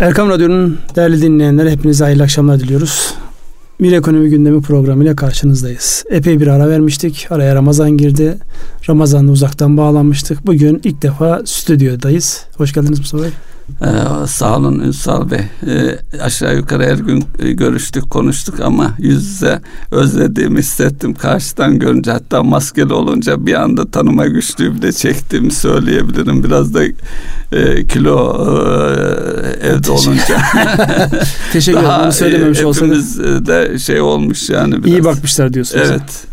Erkam Radyo'nun değerli dinleyenlere hepinize hayırlı akşamlar diliyoruz. Bir ekonomi gündemi programıyla karşınızdayız. Epey bir ara vermiştik. Araya Ramazan girdi. Ramazan'da uzaktan bağlanmıştık. Bugün ilk defa stüdyodayız. Hoş geldiniz Mustafa Bey. Ee, sağ olun Ünsal Bey. Ee, aşağı yukarı her gün e, görüştük, konuştuk ama yüz yüze özlediğimi hissettim. Karşıdan görünce hatta maskeli olunca bir anda tanıma güçlüğü bile çektiğimi söyleyebilirim. Biraz da e, kilo e, evde olunca. Teşekkür ederim. Onu söylememiş olsaydım. Hepimiz de şey olmuş yani. Biraz. İyi bakmışlar diyorsunuz. Evet.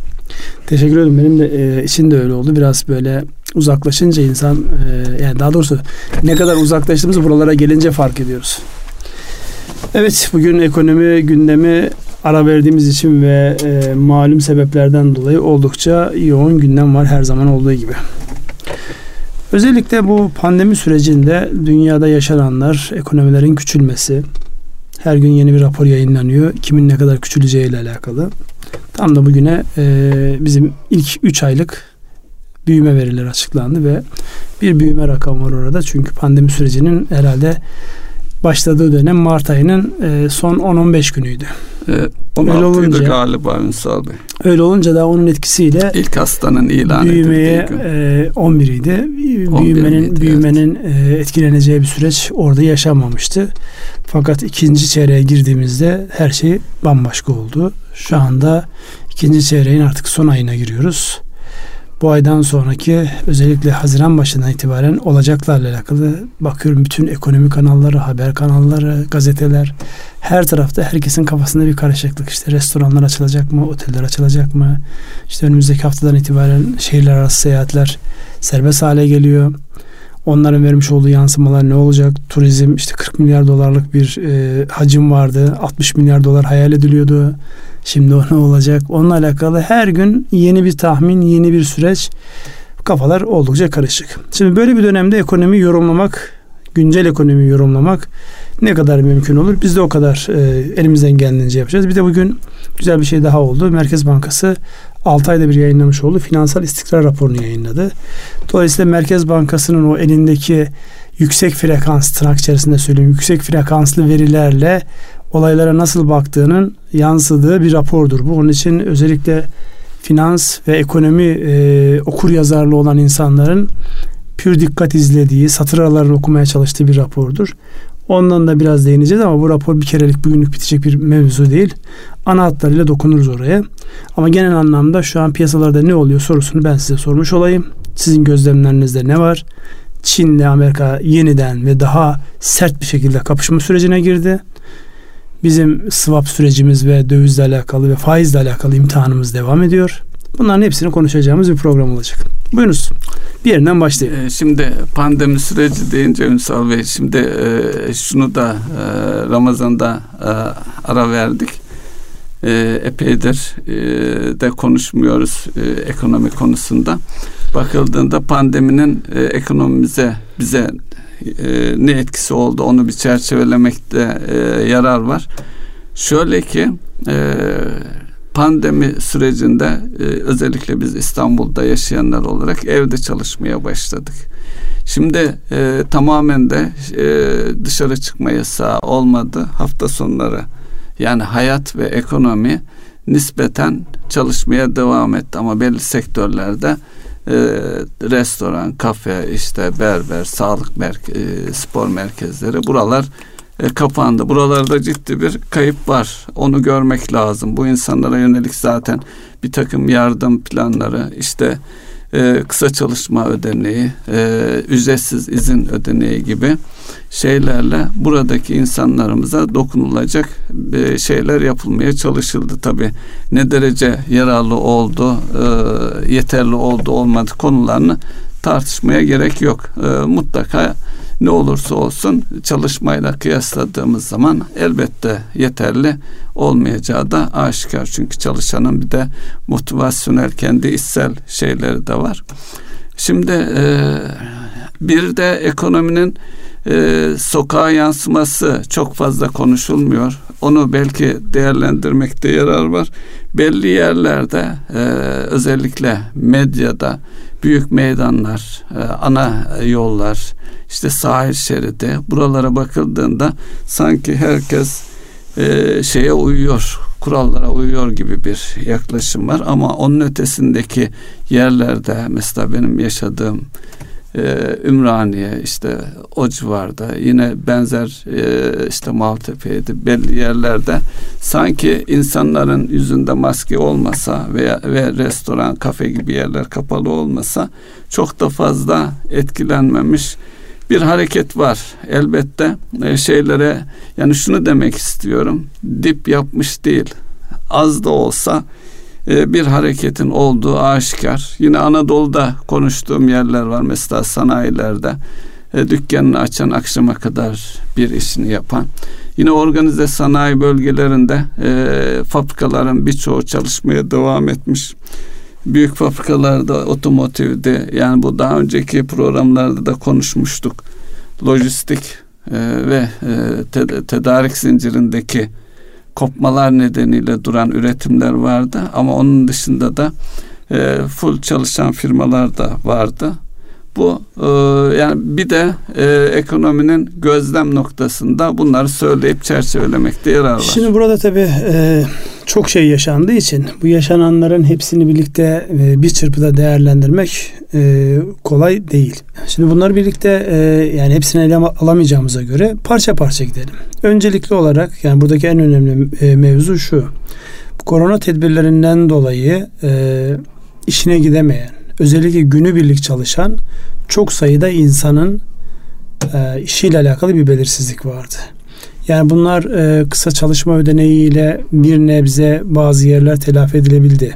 Teşekkür ederim. Benim de e, için de öyle oldu. Biraz böyle uzaklaşınca insan e, yani daha doğrusu ne kadar uzaklaştığımızı buralara gelince fark ediyoruz. Evet bugün ekonomi gündemi ara verdiğimiz için ve e, malum sebeplerden dolayı oldukça yoğun gündem var her zaman olduğu gibi. Özellikle bu pandemi sürecinde dünyada yaşananlar, ekonomilerin küçülmesi, her gün yeni bir rapor yayınlanıyor. Kimin ne kadar küçüleceği ile alakalı. Tam da bugüne e, bizim ilk 3 aylık büyüme verileri açıklandı ve bir büyüme rakamı var orada. Çünkü pandemi sürecinin herhalde başladığı dönem Mart ayının e, son 10-15 günüydü. E, 16 olunca, galiba Ünsal Bey. Öyle olunca da onun etkisiyle ilk hastanın ilan büyümeye e, 11 idi. Büyümenin idi, büyümenin evet. e, etkileneceği bir süreç orada yaşanmamıştı. Fakat ikinci çeyreğe girdiğimizde her şey bambaşka oldu. Şu anda ikinci çeyreğin artık son ayına giriyoruz bu aydan sonraki özellikle Haziran başından itibaren olacaklarla alakalı bakıyorum bütün ekonomi kanalları, haber kanalları, gazeteler her tarafta herkesin kafasında bir karışıklık. İşte restoranlar açılacak mı, oteller açılacak mı? İşte önümüzdeki haftadan itibaren şehirler arası seyahatler serbest hale geliyor. Onların vermiş olduğu yansımalar ne olacak? Turizm işte 40 milyar dolarlık bir e, hacim vardı. 60 milyar dolar hayal ediliyordu. Şimdi o ne olacak? Onunla alakalı her gün yeni bir tahmin, yeni bir süreç. Kafalar oldukça karışık. Şimdi böyle bir dönemde ekonomi yorumlamak, güncel ekonomi yorumlamak ne kadar mümkün olur? Biz de o kadar e, elimizden geldiğince yapacağız. Bir de bugün güzel bir şey daha oldu. Merkez Bankası 6 ayda bir yayınlamış oldu. Finansal istikrar raporunu yayınladı. Dolayısıyla Merkez Bankası'nın o elindeki yüksek frekans tırnak içerisinde söyleyeyim yüksek frekanslı verilerle olaylara nasıl baktığının yansıdığı bir rapordur. Bu onun için özellikle finans ve ekonomi e, okur yazarlı olan insanların pür dikkat izlediği, satır aralarını okumaya çalıştığı bir rapordur. Ondan da biraz değineceğiz ama bu rapor bir kerelik bugünlük bitecek bir mevzu değil. Ana hatlarıyla dokunuruz oraya. Ama genel anlamda şu an piyasalarda ne oluyor sorusunu ben size sormuş olayım. Sizin gözlemlerinizde ne var? Çin ile Amerika yeniden ve daha sert bir şekilde kapışma sürecine girdi. Bizim swap sürecimiz ve dövizle alakalı ve faizle alakalı imtihanımız devam ediyor. Bunların hepsini konuşacağımız bir program olacak. Buyurunuz. Bir yerinden başlayalım. Ee, şimdi pandemi süreci deyince Ünsal Bey şimdi e, şunu da e, Ramazan'da e, ara verdik. epeydir de konuşmuyoruz ekonomi konusunda. Bakıldığında pandeminin ekonomimize bize ne etkisi oldu onu bir çerçevelemekte yarar var. Şöyle ki pandemi sürecinde e, özellikle biz İstanbul'da yaşayanlar olarak evde çalışmaya başladık. Şimdi e, tamamen de e, dışarı çıkma yasağı olmadı. Hafta sonları yani hayat ve ekonomi nispeten çalışmaya devam etti ama belli sektörlerde e, restoran, kafe, işte berber, sağlık merke, e, spor merkezleri buralar e, kapandı. Buralarda ciddi bir kayıp var. Onu görmek lazım. Bu insanlara yönelik zaten bir takım yardım planları işte e, kısa çalışma ödeneği, e, ücretsiz izin ödeneği gibi şeylerle buradaki insanlarımıza dokunulacak e, şeyler yapılmaya çalışıldı tabi. Ne derece yararlı oldu, e, yeterli oldu olmadı konularını tartışmaya gerek yok. E, mutlaka ne olursa olsun çalışmayla kıyasladığımız zaman elbette yeterli olmayacağı da aşikar. Çünkü çalışanın bir de motivasyonel kendi içsel şeyleri de var. Şimdi e, bir de ekonominin e, sokağa yansıması çok fazla konuşulmuyor. Onu belki değerlendirmekte yarar var. Belli yerlerde e, özellikle medyada büyük meydanlar, e, ana yollar, işte sahil şeridi buralara bakıldığında sanki herkes e, şeye uyuyor, kurallara uyuyor gibi bir yaklaşım var ama onun ötesindeki yerlerde mesela benim yaşadığım e, Ümraniye işte o civarda. Yine benzer e, işte Maltepe'ydi. Belli yerlerde. Sanki insanların yüzünde maske olmasa veya ve restoran kafe gibi yerler kapalı olmasa çok da fazla etkilenmemiş bir hareket var. Elbette e, şeylere yani şunu demek istiyorum. Dip yapmış değil. Az da olsa bir hareketin olduğu aşikar. Yine Anadolu'da konuştuğum yerler var. Mesela sanayilerde e, dükkanını açan akşama kadar bir işini yapan. Yine organize sanayi bölgelerinde e, fabrikaların birçoğu çalışmaya devam etmiş. Büyük fabrikalarda otomotivde yani bu daha önceki programlarda da konuşmuştuk. Lojistik e, ve te, tedarik zincirindeki kopmalar nedeniyle duran üretimler vardı ama onun dışında da e, full çalışan firmalar da vardı. Bu e, yani bir de e, ekonominin gözlem noktasında bunları söyleyip çerçevelemekte yarar var. Şimdi burada tabii e, çok şey yaşandığı için bu yaşananların hepsini birlikte e, bir çırpıda değerlendirmek e, kolay değil. Şimdi bunları birlikte e, yani hepsini ele alamayacağımıza göre parça parça gidelim. Öncelikli olarak yani buradaki en önemli e, mevzu şu. Korona tedbirlerinden dolayı e, işine gidemeyen, özellikle günübirlik çalışan çok sayıda insanın e, işiyle alakalı bir belirsizlik vardı. Yani bunlar e, kısa çalışma ödeneğiyle bir nebze bazı yerler telafi edilebildi.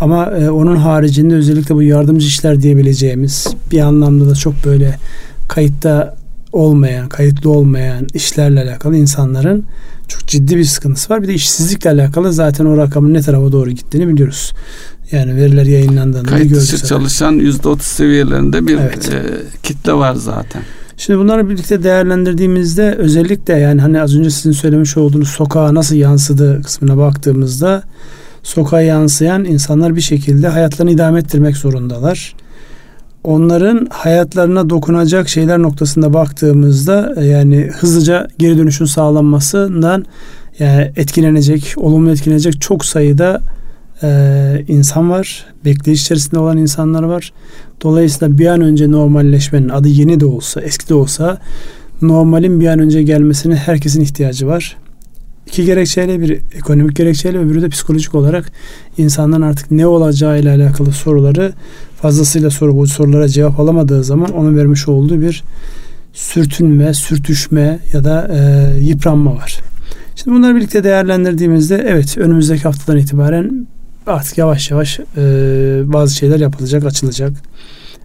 Ama e, onun haricinde özellikle bu yardımcı işler diyebileceğimiz bir anlamda da çok böyle kayıtta olmayan, kayıtlı olmayan işlerle alakalı insanların çok ciddi bir sıkıntısı var. Bir de işsizlikle alakalı zaten o rakamın ne tarafa doğru gittiğini biliyoruz. Yani veriler yayınlandığında Kayıt dışı çalışan yüzde otuz seviyelerinde bir evet. e, kitle var zaten. Şimdi bunları birlikte değerlendirdiğimizde özellikle yani hani az önce sizin söylemiş olduğunuz sokağa nasıl yansıdı kısmına baktığımızda sokağa yansıyan insanlar bir şekilde hayatlarını idame ettirmek zorundalar. Onların hayatlarına dokunacak şeyler noktasında baktığımızda e, yani hızlıca geri dönüşün sağlanmasından yani etkilenecek, olumlu etkilenecek çok sayıda e, insan var. Bekleyiş içerisinde olan insanlar var. Dolayısıyla bir an önce normalleşmenin adı yeni de olsa, eski de olsa normalin bir an önce gelmesine herkesin ihtiyacı var. İki gerekçeyle bir ekonomik gerekçeyle öbürü de psikolojik olarak insanların artık ne olacağı ile alakalı soruları fazlasıyla soru bu sorulara cevap alamadığı zaman onun vermiş olduğu bir sürtünme, sürtüşme ya da e, yıpranma var. Şimdi bunları birlikte değerlendirdiğimizde evet önümüzdeki haftadan itibaren artık yavaş yavaş e, bazı şeyler yapılacak, açılacak.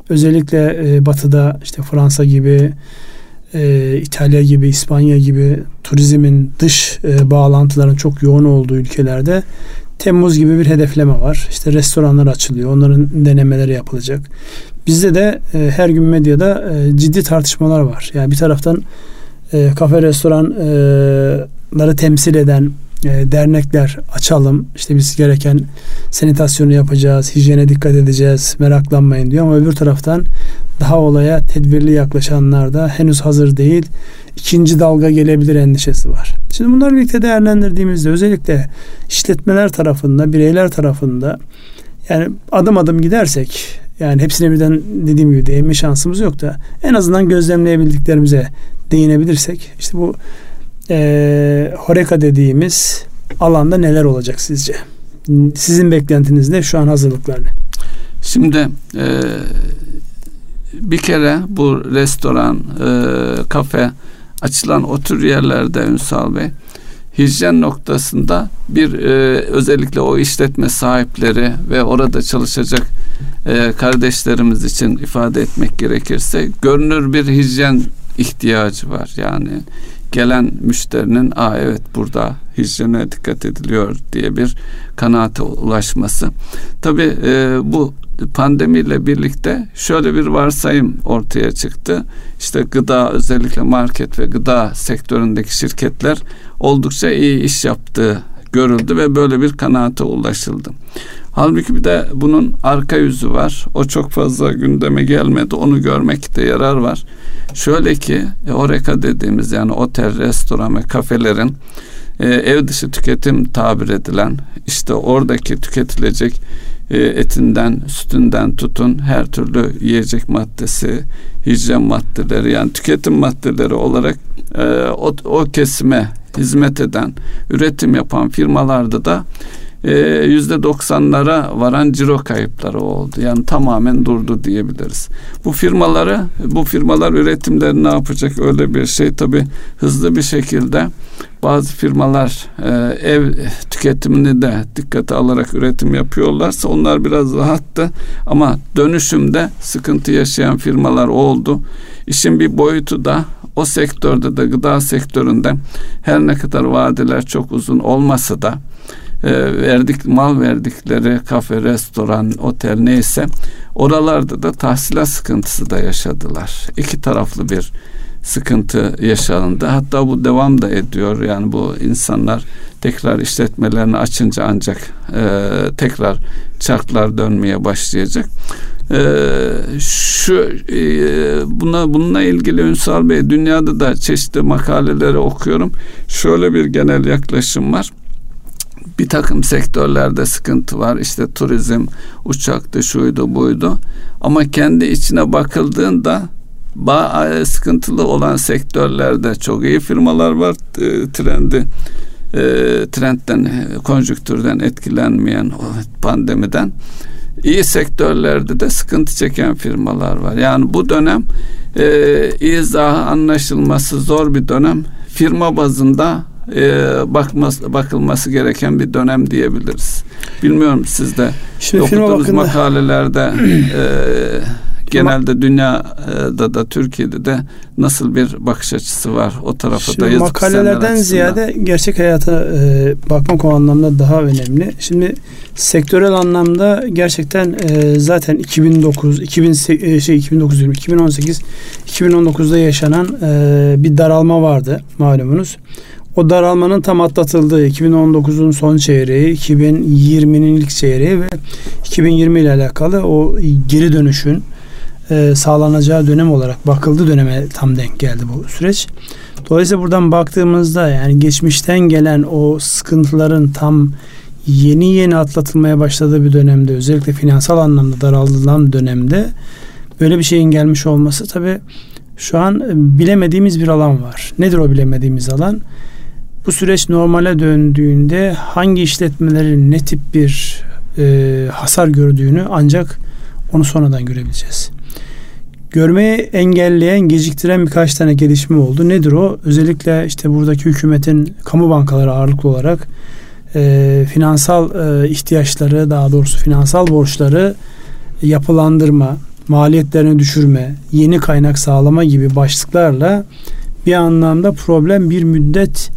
Özellikle e, batıda işte Fransa gibi, e, İtalya gibi, İspanya gibi turizmin dış e, bağlantıların çok yoğun olduğu ülkelerde Temmuz gibi bir hedefleme var. İşte restoranlar açılıyor. Onların denemeleri yapılacak. Bizde de e, her gün medyada e, ciddi tartışmalar var. Yani bir taraftan e, kafe restoranları temsil eden e, dernekler açalım. İşte biz gereken sanitasyonu yapacağız, hijyene dikkat edeceğiz, meraklanmayın diyor. Ama öbür taraftan daha olaya tedbirli yaklaşanlar da henüz hazır değil. İkinci dalga gelebilir endişesi var. Şimdi bunları birlikte değerlendirdiğimizde özellikle işletmeler tarafında, bireyler tarafında yani adım adım gidersek yani hepsine birden dediğim gibi değinme şansımız yok da en azından gözlemleyebildiklerimize değinebilirsek işte bu e, Horeka dediğimiz alanda neler olacak sizce? Sizin beklentiniz ne? Şu an hazırlıklar ne? Şimdi e, bir kere bu restoran, e, kafe açılan o tür yerlerde Ünsal Bey hijyen noktasında bir e, özellikle o işletme sahipleri ve orada çalışacak e, kardeşlerimiz için ifade etmek gerekirse görünür bir hijyen ihtiyacı var. Yani gelen müşterinin aa evet burada hijyene dikkat ediliyor diye bir kanaate ulaşması. Tabii e, bu pandemiyle birlikte şöyle bir varsayım ortaya çıktı. İşte gıda özellikle market ve gıda sektöründeki şirketler oldukça iyi iş yaptığı görüldü ve böyle bir kanaate ulaşıldı. Halbuki bir de bunun arka yüzü var. O çok fazla gündeme gelmedi. Onu görmekte yarar var. Şöyle ki e, Oreka dediğimiz yani otel, restoran ve kafelerin e, ev dışı tüketim tabir edilen işte oradaki tüketilecek e, etinden, sütünden tutun her türlü yiyecek maddesi, hijyen maddeleri yani tüketim maddeleri olarak e, o, o kesime hizmet eden, üretim yapan firmalarda da e, yüzde doksanlara varan ciro kayıpları oldu. Yani tamamen durdu diyebiliriz. Bu firmaları, bu firmalar üretimleri ne yapacak? Öyle bir şey tabi hızlı bir şekilde bazı firmalar e, ev tüketimini de dikkate alarak üretim yapıyorlarsa onlar biraz rahattı ama dönüşümde sıkıntı yaşayan firmalar oldu. İşin bir boyutu da o sektörde de gıda sektöründe her ne kadar vadeler çok uzun olmasa da e, verdik mal verdikleri kafe, restoran, otel neyse oralarda da tahsilat sıkıntısı da yaşadılar. İki taraflı bir sıkıntı yaşandı. Hatta bu devam da ediyor. Yani bu insanlar tekrar işletmelerini açınca ancak e, tekrar çarklar dönmeye başlayacak. E, şu e, buna bununla ilgili Ünsal Bey dünyada da çeşitli makaleleri okuyorum. Şöyle bir genel yaklaşım var bir takım sektörlerde sıkıntı var. İşte turizm, uçaktı, şuydu, buydu. Ama kendi içine bakıldığında e, sıkıntılı olan sektörlerde çok iyi firmalar var. E, trendi trendten, konjüktürden etkilenmeyen pandemiden iyi sektörlerde de sıkıntı çeken firmalar var. Yani bu dönem e, izahı anlaşılması zor bir dönem. Firma bazında e, bakması, bakılması gereken bir dönem diyebiliriz. Bilmiyorum siz de Şimdi okuduğunuz makalelerde e, genelde dünyada da Türkiye'de de nasıl bir bakış açısı var o tarafa Şimdi da yazıp makalelerden ziyade gerçek hayata e, bakmak o anlamda daha önemli. Şimdi sektörel anlamda gerçekten e, zaten 2009 2000 e, şey 2009 2018 2019'da yaşanan e, bir daralma vardı malumunuz. O daralmanın tam atlatıldığı 2019'un son çeyreği, 2020'nin ilk çeyreği ve 2020 ile alakalı o geri dönüşün e, sağlanacağı dönem olarak bakıldı döneme tam denk geldi bu süreç. Dolayısıyla buradan baktığımızda yani geçmişten gelen o sıkıntıların tam yeni yeni atlatılmaya başladığı bir dönemde özellikle finansal anlamda daraldılan dönemde böyle bir şeyin gelmiş olması tabi şu an bilemediğimiz bir alan var. Nedir o bilemediğimiz alan? Bu süreç normale döndüğünde hangi işletmelerin ne tip bir e, hasar gördüğünü ancak onu sonradan görebileceğiz. Görmeyi engelleyen, geciktiren birkaç tane gelişme oldu. Nedir o? Özellikle işte buradaki hükümetin kamu bankaları ağırlıklı olarak e, finansal e, ihtiyaçları, daha doğrusu finansal borçları yapılandırma, maliyetlerini düşürme, yeni kaynak sağlama gibi başlıklarla bir anlamda problem bir müddet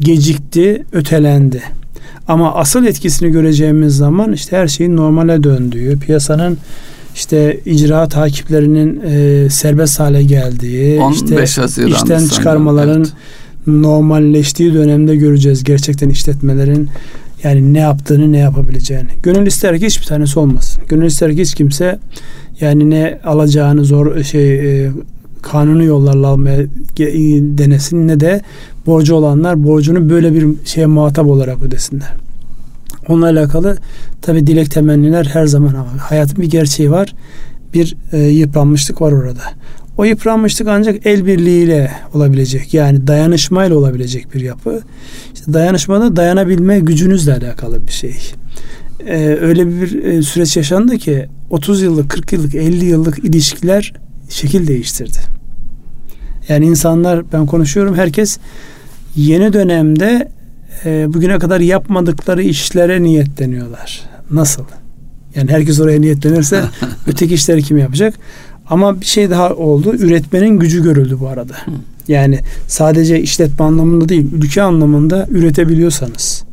gecikti, ötelendi. Ama asıl etkisini göreceğimiz zaman işte her şeyin normale döndüğü, piyasanın işte icra takiplerinin e, serbest hale geldiği, işte işten çıkarmaların evet. normalleştiği dönemde göreceğiz gerçekten işletmelerin yani ne yaptığını ne yapabileceğini. Gönül ister ki hiçbir tanesi olmasın. Gönül ister ki hiç kimse yani ne alacağını zor şey e, kanuni yollarla almaya denesin ne de borcu olanlar borcunu böyle bir şeye muhatap olarak ödesinler. Onunla alakalı tabi dilek temenniler her zaman ama hayatın bir gerçeği var. Bir e, yıpranmışlık var orada. O yıpranmışlık ancak el birliğiyle olabilecek. Yani dayanışmayla olabilecek bir yapı. İşte dayanışmada dayanabilme gücünüzle alakalı bir şey. Ee, öyle bir e, süreç yaşandı ki 30 yıllık, 40 yıllık, 50 yıllık ilişkiler şekil değiştirdi. Yani insanlar ben konuşuyorum herkes yeni dönemde e, bugüne kadar yapmadıkları işlere niyetleniyorlar. Nasıl? Yani herkes oraya niyetlenirse öteki işleri kim yapacak? Ama bir şey daha oldu. Üretmenin gücü görüldü bu arada. Yani sadece işletme anlamında değil, ülke anlamında üretebiliyorsanız.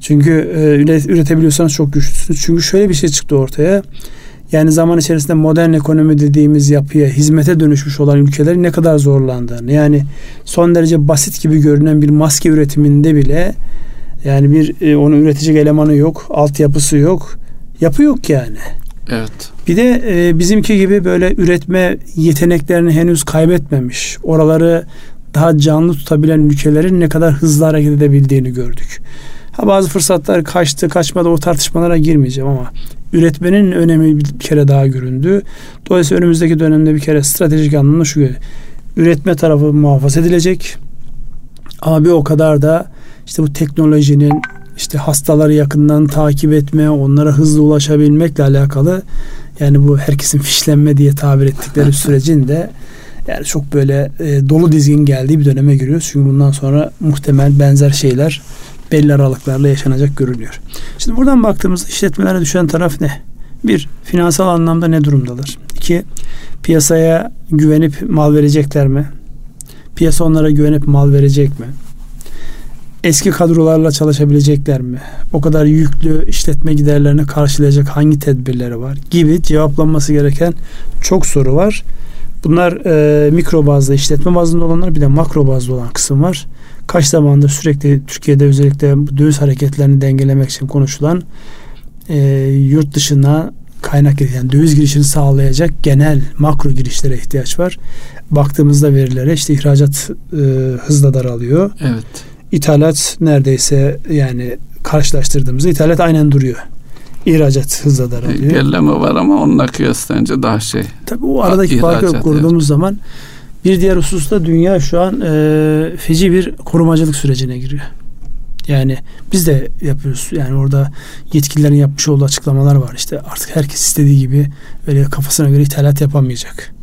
Çünkü e, üretebiliyorsanız çok güçlüsünüz. Çünkü şöyle bir şey çıktı ortaya. Yani zaman içerisinde modern ekonomi dediğimiz yapıya hizmete dönüşmüş olan ülkelerin ne kadar zorlandığını yani son derece basit gibi görünen bir maske üretiminde bile Yani bir e, onun üretecek elemanı yok, altyapısı yok. Yapı yok yani. Evet. Bir de e, bizimki gibi böyle üretme yeteneklerini henüz kaybetmemiş. Oraları daha canlı tutabilen ülkelerin ne kadar hızlı hareket edebildiğini gördük. Ha bazı fırsatlar kaçtı, kaçmadı o tartışmalara girmeyeceğim ama üretmenin önemi bir kere daha göründü. Dolayısıyla önümüzdeki dönemde bir kere stratejik anlamda şu üretme tarafı muhafaza edilecek. Ama bir o kadar da işte bu teknolojinin işte hastaları yakından takip etme, onlara hızlı ulaşabilmekle alakalı yani bu herkesin fişlenme diye tabir ettikleri sürecin de yani çok böyle e, dolu dizgin geldiği bir döneme giriyoruz. Çünkü bundan sonra muhtemel benzer şeyler belli aralıklarla yaşanacak görülüyor. Şimdi buradan baktığımızda işletmelere düşen taraf ne? Bir, finansal anlamda ne durumdalar? İki, piyasaya güvenip mal verecekler mi? Piyasa onlara güvenip mal verecek mi? Eski kadrolarla çalışabilecekler mi? O kadar yüklü işletme giderlerini karşılayacak hangi tedbirleri var? Gibi cevaplanması gereken çok soru var. Bunlar e, mikro bazda işletme bazında olanlar bir de makro bazda olan kısım var. Kaç zamandır sürekli Türkiye'de özellikle döviz hareketlerini dengelemek için konuşulan e, yurt dışına kaynak yani döviz girişini sağlayacak genel makro girişlere ihtiyaç var. Baktığımızda verilere işte ihracat e, hızla daralıyor. Evet. İthalat neredeyse yani karşılaştırdığımızda ithalat aynen duruyor. İhracat hızla daralıyor. Gelleme var ama onunla kıyaslayınca daha şey. Tabii o aradaki farkı kurduğumuz evet. zaman bir diğer hususta dünya şu an e, feci bir korumacılık sürecine giriyor. Yani biz de yapıyoruz. Yani orada yetkililerin yapmış olduğu açıklamalar var. İşte artık herkes istediği gibi öyle kafasına göre ithalat yapamayacak.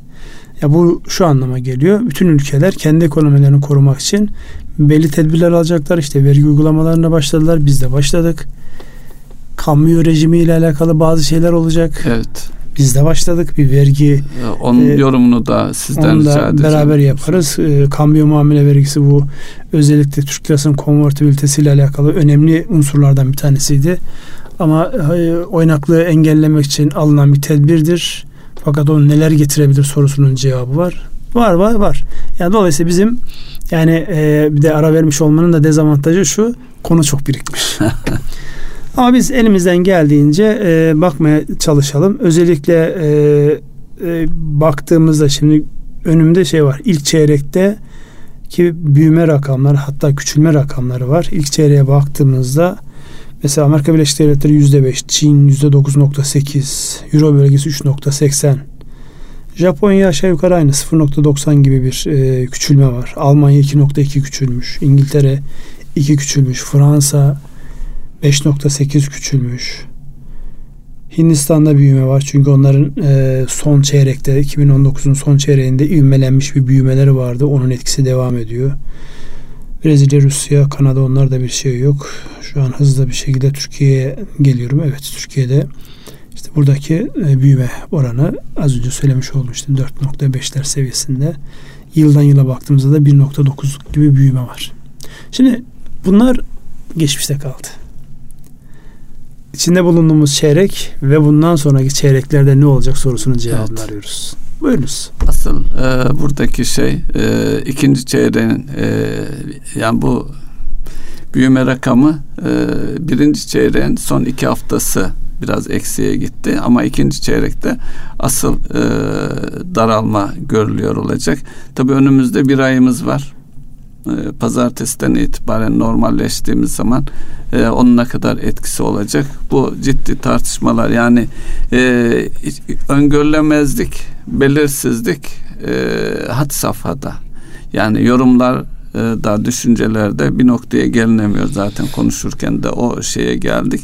Ya bu şu anlama geliyor. Bütün ülkeler kendi ekonomilerini korumak için belli tedbirler alacaklar. İşte vergi uygulamalarına başladılar. Biz de başladık. Kamu rejimi ile alakalı bazı şeyler olacak. Evet. Biz de başladık bir vergi. Onun e, yorumunu da sizden onu da rica edeceğim. beraber yaparız. E, kambiyo muamele vergisi bu özellikle Türk lirasının konvertibilitesiyle alakalı önemli unsurlardan bir tanesiydi. Ama e, oynaklığı engellemek için alınan bir tedbirdir. Fakat onun neler getirebilir sorusunun cevabı var. Var var var. Yani dolayısıyla bizim yani e, bir de ara vermiş olmanın da dezavantajı şu konu çok birikmiş. Ama biz elimizden geldiğince e, bakmaya çalışalım. Özellikle e, e, baktığımızda şimdi önümde şey var. İlk çeyrekte ki büyüme rakamları hatta küçülme rakamları var. İlk çeyreğe baktığımızda mesela Amerika Birleşik Devletleri yüzde beş, Çin yüzde dokuz nokta sekiz, Euro bölgesi üç nokta seksen. Japonya aşağı yukarı aynı 0.90 gibi bir e, küçülme var. Almanya 2.2 küçülmüş. İngiltere 2 küçülmüş. Fransa 5.8 küçülmüş. Hindistan'da büyüme var çünkü onların e, son çeyrekte 2019'un son çeyreğinde ivmelenmiş bir büyümeleri vardı. Onun etkisi devam ediyor. Brezilya, Rusya, Kanada onlarda bir şey yok. Şu an hızlı bir şekilde Türkiye'ye geliyorum. Evet Türkiye'de işte buradaki e, büyüme oranı az önce söylemiş olmuştum 4.5'ler seviyesinde. Yıldan yıla baktığımızda da 1.9 gibi büyüme var. Şimdi bunlar geçmişte kaldı içinde bulunduğumuz çeyrek ve bundan sonraki çeyreklerde ne olacak sorusunun cevabını evet. arıyoruz. Buyurunuz. Asıl e, buradaki şey e, ikinci çeyreğin e, yani bu büyüme rakamı e, birinci çeyreğin son iki haftası biraz eksiye gitti ama ikinci çeyrekte asıl e, daralma görülüyor olacak. Tabii önümüzde bir ayımız var. E, pazartesiden itibaren normalleştiğimiz zaman e, onun ne kadar etkisi olacak bu ciddi tartışmalar yani e, öngörülemezlik belirsizlik e, had safhada yani yorumlar e, da düşüncelerde bir noktaya gelinemiyor zaten konuşurken de o şeye geldik.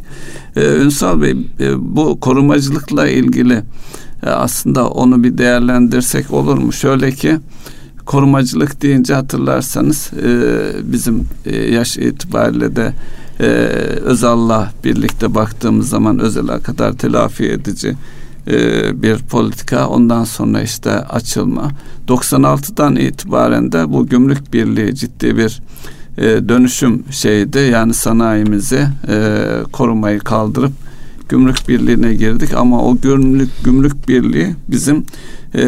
Ee, Ünsal Bey e, bu korumacılıkla ilgili aslında onu bir değerlendirsek olur mu? Şöyle ki korumacılık deyince hatırlarsanız e, bizim e, yaş itibariyle de e, Özal'la birlikte baktığımız zaman Özel'e kadar telafi edici e, bir politika. Ondan sonra işte açılma. 96'dan itibaren de bu gümrük birliği ciddi bir e, dönüşüm şeydi. Yani sanayimizi e, korumayı kaldırıp gümrük birliğine girdik ama o gümrük gümrük birliği bizim e,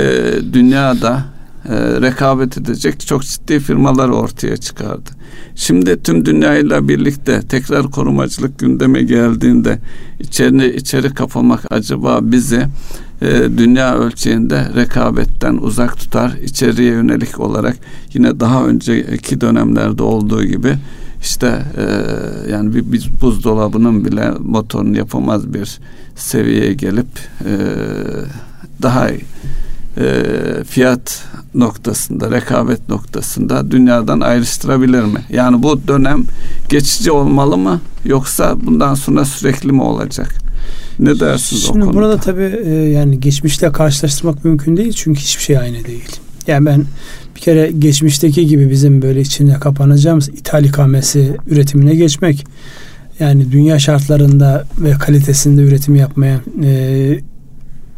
dünyada e, rekabet edecek çok ciddi firmalar ortaya çıkardı. Şimdi tüm dünyayla birlikte tekrar korumacılık gündeme geldiğinde içeri içeri kapamak acaba bizi e, dünya ölçeğinde rekabetten uzak tutar. içeriye yönelik olarak yine daha önceki dönemlerde olduğu gibi işte e, yani bir, bir buzdolabının bile motorunu yapamaz bir seviyeye gelip e, daha e, fiyat noktasında, rekabet noktasında dünyadan ayrıştırabilir mi? Yani bu dönem geçici olmalı mı yoksa bundan sonra sürekli mi olacak? Ne dersiniz Şimdi o konuda? burada tabii e, yani geçmişle karşılaştırmak mümkün değil çünkü hiçbir şey aynı değil. Yani ben bir kere geçmişteki gibi bizim böyle içine kapanacağımız ithal ikamesi üretimine geçmek yani dünya şartlarında ve kalitesinde üretim yapmaya e,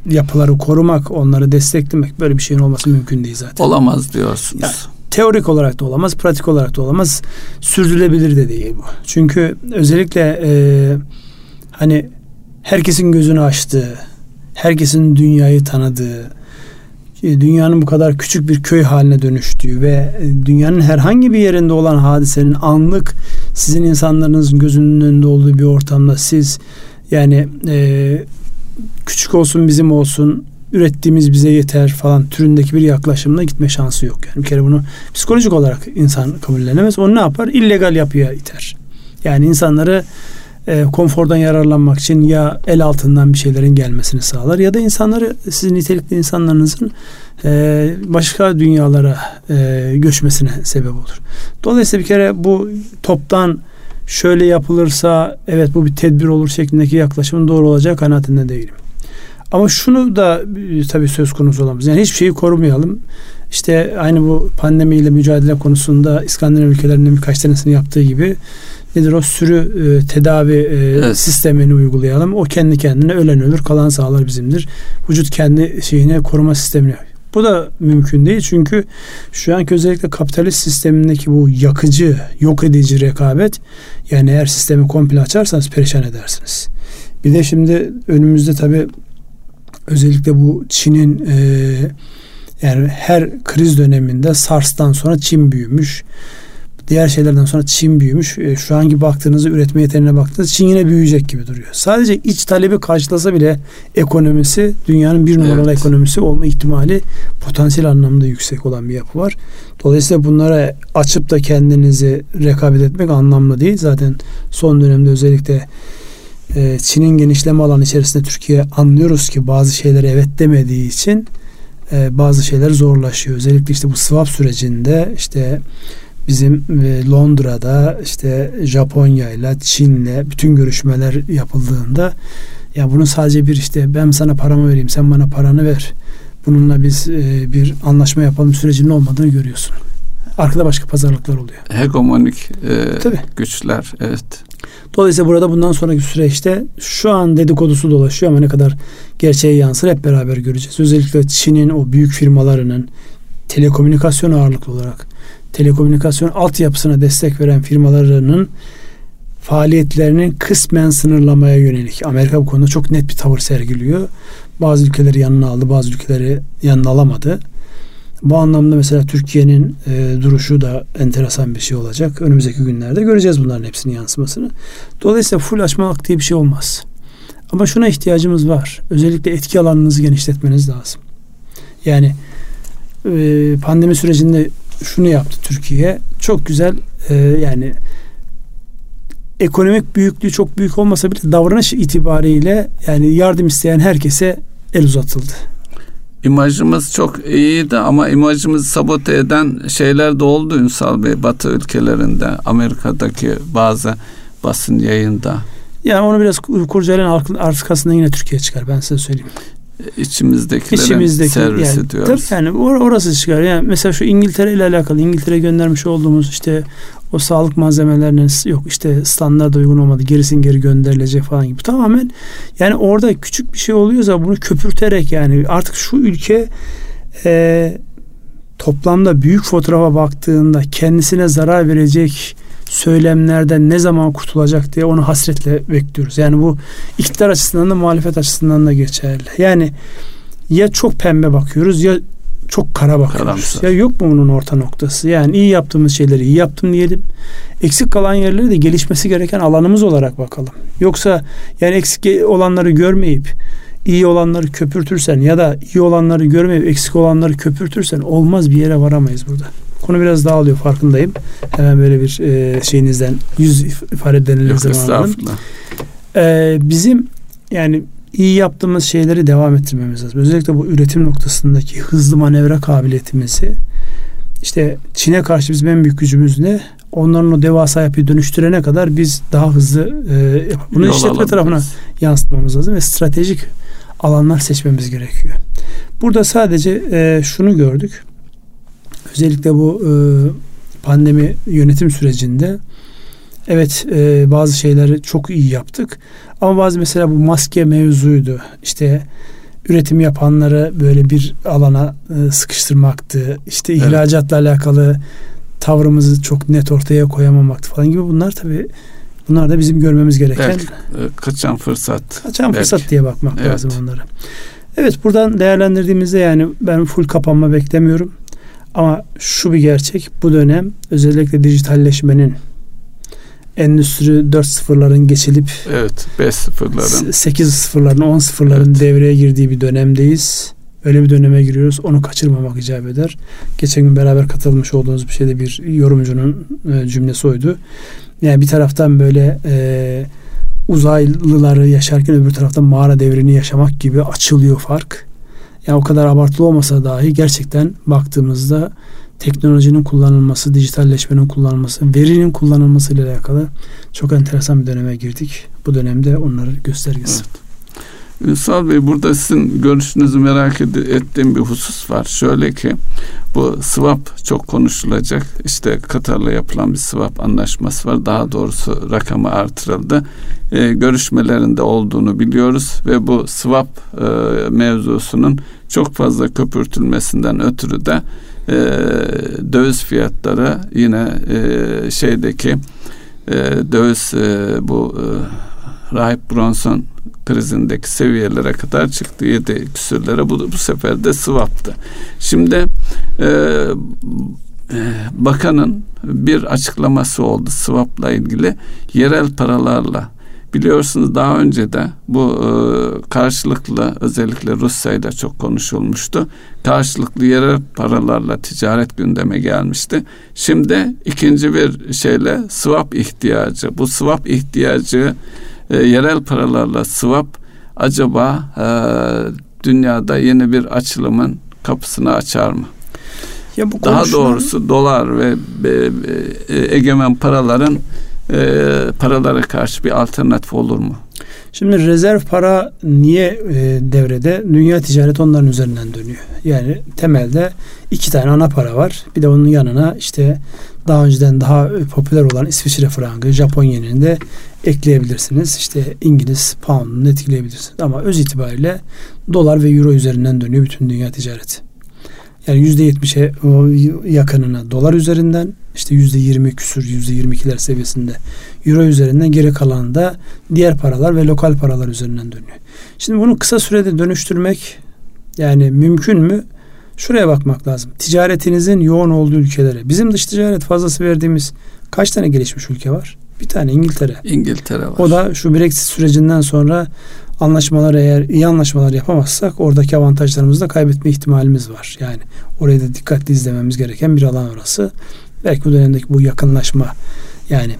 yapıları korumak, onları desteklemek böyle bir şeyin olması mümkün değil zaten. Olamaz diyorsunuz. Yani, teorik olarak da olamaz, pratik olarak da olamaz. Sürdürülebilir de değil bu. Çünkü özellikle e, hani herkesin gözünü açtığı, herkesin dünyayı tanıdığı, dünyanın bu kadar küçük bir köy haline dönüştüğü ve dünyanın herhangi bir yerinde olan hadisenin anlık sizin insanlarınızın gözünün önünde olduğu bir ortamda siz yani e, küçük olsun bizim olsun ürettiğimiz bize yeter falan türündeki bir yaklaşımla gitme şansı yok. Yani bir kere bunu psikolojik olarak insan kabullenemez. O ne yapar? İllegal yapıya iter. Yani insanları e, konfordan yararlanmak için ya el altından bir şeylerin gelmesini sağlar ya da insanları sizin nitelikli insanlarınızın e, başka dünyalara e, göçmesine sebep olur. Dolayısıyla bir kere bu toptan şöyle yapılırsa evet bu bir tedbir olur şeklindeki yaklaşımın doğru olacak kanaatinde değilim. Ama şunu da e, tabii söz konusu olamaz. Yani hiçbir şeyi korumayalım. İşte aynı bu pandemiyle mücadele konusunda İskandinav ülkelerinin birkaç tanesini yaptığı gibi nedir o sürü e, tedavi e, evet. sistemini uygulayalım. O kendi kendine ölen ölür, kalan sağlar bizimdir. Vücut kendi şeyine koruma sistemini bu da mümkün değil çünkü şu anki özellikle kapitalist sistemindeki bu yakıcı, yok edici rekabet yani eğer sistemi komple açarsanız perişan edersiniz. Bir de şimdi önümüzde tabi özellikle bu Çin'in e, yani her kriz döneminde SARS'tan sonra Çin büyümüş. Diğer şeylerden sonra Çin büyümüş. E, şu anki baktığınızda üretme yeteneğine baktığınızda Çin yine büyüyecek gibi duruyor. Sadece iç talebi karşılasa bile ekonomisi dünyanın bir numaralı evet. ekonomisi olma ihtimali potansiyel anlamda yüksek olan bir yapı var. Dolayısıyla bunlara açıp da kendinizi rekabet etmek anlamlı değil. Zaten son dönemde özellikle e, Çin'in genişleme alanı içerisinde Türkiye anlıyoruz ki bazı şeylere evet demediği için e, bazı şeyler zorlaşıyor. Özellikle işte bu swap sürecinde işte bizim e, Londra'da işte Japonya ile Çin'le bütün görüşmeler yapıldığında ya bunun sadece bir işte ben sana paramı vereyim sen bana paranı ver. Bununla biz e, bir anlaşma yapalım sürecinin olmadığını görüyorsun. Arkada başka pazarlıklar oluyor. Hegemonik e, Tabii. güçler evet. Dolayısıyla burada bundan sonraki süreçte şu an dedikodusu dolaşıyor ama ne kadar gerçeğe yansır hep beraber göreceğiz. Özellikle Çin'in o büyük firmalarının telekomünikasyon ağırlıklı olarak telekomünikasyon altyapısına destek veren firmalarının faaliyetlerini kısmen sınırlamaya yönelik. Amerika bu konuda çok net bir tavır sergiliyor. Bazı ülkeleri yanına aldı, bazı ülkeleri yanına alamadı. Bu anlamda mesela Türkiye'nin e, duruşu da enteresan bir şey olacak. Önümüzdeki günlerde göreceğiz bunların hepsinin yansımasını. Dolayısıyla full açmak diye bir şey olmaz. Ama şuna ihtiyacımız var. Özellikle etki alanınızı genişletmeniz lazım. Yani e, pandemi sürecinde şunu yaptı Türkiye. Çok güzel e, yani ekonomik büyüklüğü çok büyük olmasa bile davranış itibariyle yani yardım isteyen herkese el uzatıldı. İmajımız çok iyiydi ama imajımızı sabote eden şeyler de oldu Ünsal Bey. Batı ülkelerinde, Amerika'daki bazı basın yayında. Yani onu biraz kurcalayan arkasından yine Türkiye çıkar ben size söyleyeyim içimizdekilerin İçimizdeki, servisi yani, diyoruz. Tabii yani or- orası çıkar. Yani mesela şu İngiltere ile alakalı İngiltere göndermiş olduğumuz işte o sağlık malzemelerinin yok işte standart uygun olmadı gerisin geri gönderilecek falan gibi. Tamamen yani orada küçük bir şey oluyorsa bunu köpürterek yani artık şu ülke e, toplamda büyük fotoğrafa baktığında kendisine zarar verecek söylemlerden ne zaman kurtulacak diye onu hasretle bekliyoruz. Yani bu iktidar açısından da muhalefet açısından da geçerli. Yani ya çok pembe bakıyoruz ya çok kara bakıyoruz. Karamsar. Ya yok mu bunun orta noktası? Yani iyi yaptığımız şeyleri iyi yaptım diyelim. Eksik kalan yerleri de gelişmesi gereken alanımız olarak bakalım. Yoksa yani eksik olanları görmeyip iyi olanları köpürtürsen ya da iyi olanları görmeyip eksik olanları köpürtürsen olmaz bir yere varamayız burada. Konu biraz dağılıyor farkındayım. Hemen böyle bir e, şeyinizden yüz ifadelerinizden anladım. E, bizim yani iyi yaptığımız şeyleri devam ettirmemiz lazım. Özellikle bu üretim noktasındaki hızlı manevra kabiliyetimizi işte Çin'e karşı bizim en büyük gücümüz ne? Onların o devasa yapıyı dönüştürene kadar biz daha hızlı e, bunu Yol işletme tarafına yansıtmamız lazım ve stratejik alanlar seçmemiz gerekiyor. Burada sadece e, şunu gördük. Özellikle bu e, pandemi yönetim sürecinde evet e, bazı şeyleri çok iyi yaptık. Ama bazı mesela bu maske mevzuydu. İşte üretim yapanları böyle bir alana e, sıkıştırmaktı. İşte ihracatla evet. alakalı tavrımızı çok net ortaya koyamamaktı falan gibi bunlar tabii bunlar da bizim görmemiz gereken belki, e, kaçan fırsat. Kaçan belki. fırsat diye bakmak evet. lazım onlara. Evet buradan değerlendirdiğimizde yani ben full kapanma beklemiyorum. Ama şu bir gerçek bu dönem özellikle dijitalleşmenin endüstri 4 sıfırların geçilip evet 5 sıfırların 8 sıfırların 10 sıfırların evet. devreye girdiği bir dönemdeyiz. Öyle bir döneme giriyoruz. Onu kaçırmamak icap eder. Geçen gün beraber katılmış olduğunuz bir şeyde bir yorumcunun e, cümlesi oydu. Yani bir taraftan böyle e, uzaylıları yaşarken öbür taraftan mağara devrini yaşamak gibi açılıyor fark. Yani o kadar abartılı olmasa dahi gerçekten baktığımızda teknolojinin kullanılması, dijitalleşmenin kullanılması, verinin kullanılması ile alakalı çok enteresan bir döneme girdik. Bu dönemde onları göstergesi. Evet. Ünsal Bey burada sizin görüşünüzü merak ettiğim bir husus var. Şöyle ki bu swap çok konuşulacak. İşte Katar'la yapılan bir swap anlaşması var. Daha doğrusu rakamı artırıldı. E, görüşmelerinde olduğunu biliyoruz ve bu swap e, mevzusunun çok fazla köpürtülmesinden ötürü de e, döviz fiyatları yine e, şeydeki e, döviz e, bu e, Rahip Bronson krizindeki seviyelere kadar çıktı. Yedi küsürlere bu, bu sefer de swaptı. Şimdi e, bakanın bir açıklaması oldu swapla ilgili yerel paralarla Biliyorsunuz daha önce de bu e, karşılıklı özellikle Rusya'yla çok konuşulmuştu. Karşılıklı yerel paralarla ticaret gündeme gelmişti. Şimdi ikinci bir şeyle swap ihtiyacı. Bu swap ihtiyacı e, yerel paralarla swap acaba e, dünyada yeni bir açılımın kapısını açar mı? Ya bu Daha doğrusu dolar ve e, e, egemen paraların e, paralara karşı bir alternatif olur mu? Şimdi rezerv para niye e, devrede? Dünya ticaret onların üzerinden dönüyor. Yani temelde iki tane ana para var. Bir de onun yanına işte daha önceden daha popüler olan İsviçre frangı, Japon yenini de ekleyebilirsiniz. İşte İngiliz pound'unu etkileyebilirsiniz. Ama öz itibariyle dolar ve euro üzerinden dönüyor bütün dünya ticareti. Yani yüzde yetmişe yakınına dolar üzerinden işte yüzde yirmi küsür yüzde yirmi ikiler seviyesinde euro üzerinden geri kalan da diğer paralar ve lokal paralar üzerinden dönüyor. Şimdi bunu kısa sürede dönüştürmek yani mümkün mü? Şuraya bakmak lazım. Ticaretinizin yoğun olduğu ülkelere. Bizim dış ticaret fazlası verdiğimiz kaç tane gelişmiş ülke var? Bir tane İngiltere. İngiltere var. O da şu Brexit sürecinden sonra anlaşmalar eğer iyi anlaşmalar yapamazsak oradaki avantajlarımızı da kaybetme ihtimalimiz var. Yani orayı da dikkatli izlememiz gereken bir alan orası. Belki bu dönemdeki bu yakınlaşma yani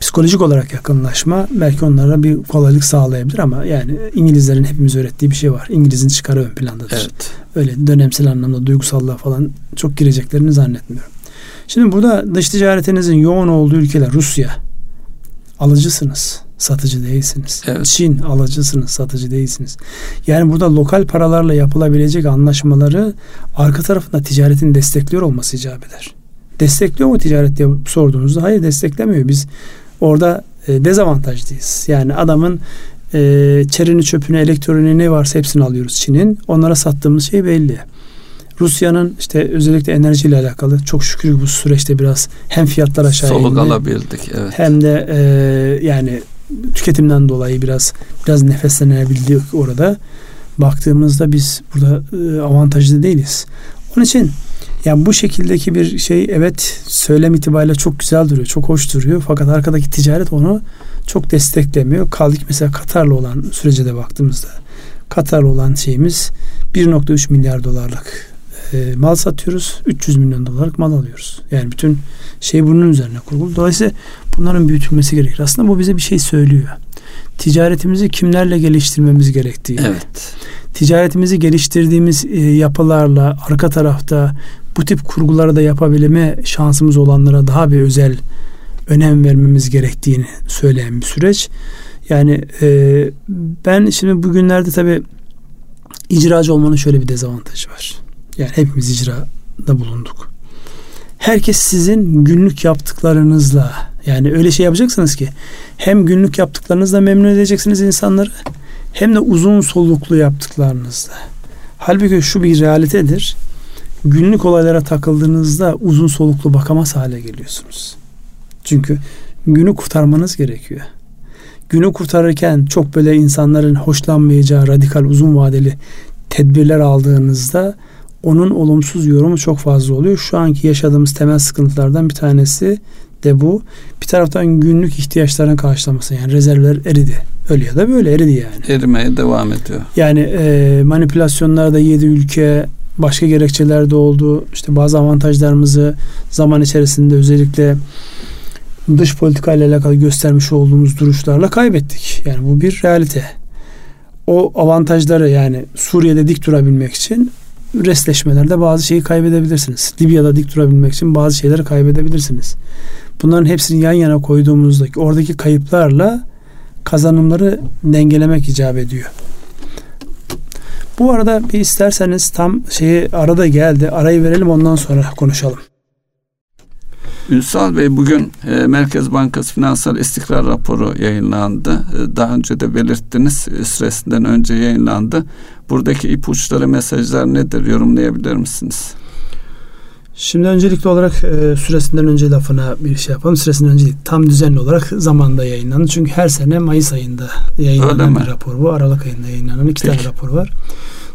psikolojik olarak yakınlaşma belki onlara bir kolaylık sağlayabilir ama yani İngilizlerin hepimiz öğrettiği bir şey var. İngiliz'in çıkarı ön plandadır. Evet. Öyle dönemsel anlamda duygusallığa falan çok gireceklerini zannetmiyorum. Şimdi burada dış ticaretinizin yoğun olduğu ülkeler Rusya alıcısınız satıcı değilsiniz. Evet. Çin alıcısınız, satıcı değilsiniz. Yani burada lokal paralarla yapılabilecek anlaşmaları arka tarafında ticaretin destekliyor olması icap eder. Destekliyor mu ticaret diye sorduğunuzda hayır desteklemiyor. Biz orada e, dezavantajlıyız. Yani adamın e, çerini çöpünü elektroniği ne varsa hepsini alıyoruz Çin'in. Onlara sattığımız şey belli. Rusya'nın işte özellikle enerjiyle alakalı çok şükür bu süreçte biraz hem fiyatlar aşağı Soluk indi, alabildik evet. hem de e, yani tüketimden dolayı biraz biraz nefeslenebildik orada. Baktığımızda biz burada e, avantajlı değiliz. Onun için yani bu şekildeki bir şey evet söylem itibariyle çok güzel duruyor, çok hoş duruyor. Fakat arkadaki ticaret onu çok desteklemiyor. Kaldık mesela Katar'la olan sürece de baktığımızda. Katar'la olan şeyimiz 1.3 milyar dolarlık e, mal satıyoruz. 300 milyon dolarlık mal alıyoruz. Yani bütün şey bunun üzerine kurulu. Dolayısıyla bunların büyütülmesi gerekir. Aslında bu bize bir şey söylüyor. Ticaretimizi kimlerle geliştirmemiz gerektiği. Evet. Ticaretimizi geliştirdiğimiz e, yapılarla arka tarafta bu tip kurguları da yapabilme şansımız olanlara daha bir özel önem vermemiz gerektiğini söyleyen bir süreç. Yani e, ben şimdi bugünlerde tabi icracı olmanın şöyle bir dezavantajı var. Yani hepimiz icrada bulunduk. Herkes sizin günlük yaptıklarınızla yani öyle şey yapacaksınız ki hem günlük yaptıklarınızla memnun edeceksiniz insanları hem de uzun soluklu yaptıklarınızla. Halbuki şu bir realitedir. Günlük olaylara takıldığınızda uzun soluklu bakamaz hale geliyorsunuz. Çünkü günü kurtarmanız gerekiyor. Günü kurtarırken çok böyle insanların hoşlanmayacağı radikal uzun vadeli tedbirler aldığınızda onun olumsuz yorumu çok fazla oluyor. Şu anki yaşadığımız temel sıkıntılardan bir tanesi de bu. Bir taraftan günlük ihtiyaçların karşılaması yani rezervler eridi. Öyle ya da böyle eridi yani. Erimeye devam ediyor. Yani e, manipülasyonlarda yedi ülke başka gerekçeler de oldu. İşte bazı avantajlarımızı zaman içerisinde özellikle dış politika ile alakalı göstermiş olduğumuz duruşlarla kaybettik. Yani bu bir realite. O avantajları yani Suriye'de dik durabilmek için restleşmelerde bazı şeyi kaybedebilirsiniz. Libya'da dik durabilmek için bazı şeyleri kaybedebilirsiniz. Bunların hepsini yan yana koyduğumuzdaki oradaki kayıplarla kazanımları dengelemek icap ediyor. Bu arada bir isterseniz tam şeyi arada geldi. Arayı verelim ondan sonra konuşalım. Ünsal Bey bugün e, Merkez Bankası Finansal İstikrar Raporu yayınlandı. E, daha önce de belirttiniz e, süresinden önce yayınlandı. Buradaki ipuçları mesajlar nedir yorumlayabilir misiniz? Şimdi öncelikli olarak e, süresinden önce lafına bir şey yapalım. Süresinden önce tam düzenli olarak zamanda yayınlandı. Çünkü her sene Mayıs ayında yayınlanan bir rapor bu. Aralık ayında yayınlanan iki Peki. tane rapor var.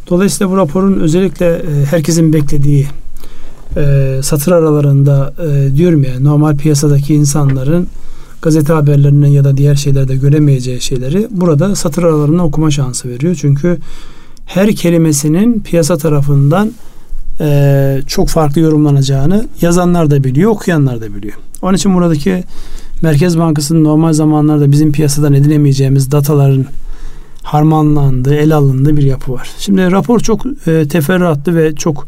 Dolayısıyla bu raporun özellikle e, herkesin beklediği e, satır aralarında e, diyorum ya normal piyasadaki insanların gazete haberlerinden ya da diğer şeylerde göremeyeceği şeyleri burada satır aralarında okuma şansı veriyor. Çünkü her kelimesinin piyasa tarafından e, çok farklı yorumlanacağını yazanlar da biliyor, okuyanlar da biliyor. Onun için buradaki Merkez Bankası'nın normal zamanlarda bizim piyasadan edinemeyeceğimiz dataların harmanlandığı, el alındığı bir yapı var. Şimdi rapor çok e, teferruatlı ve çok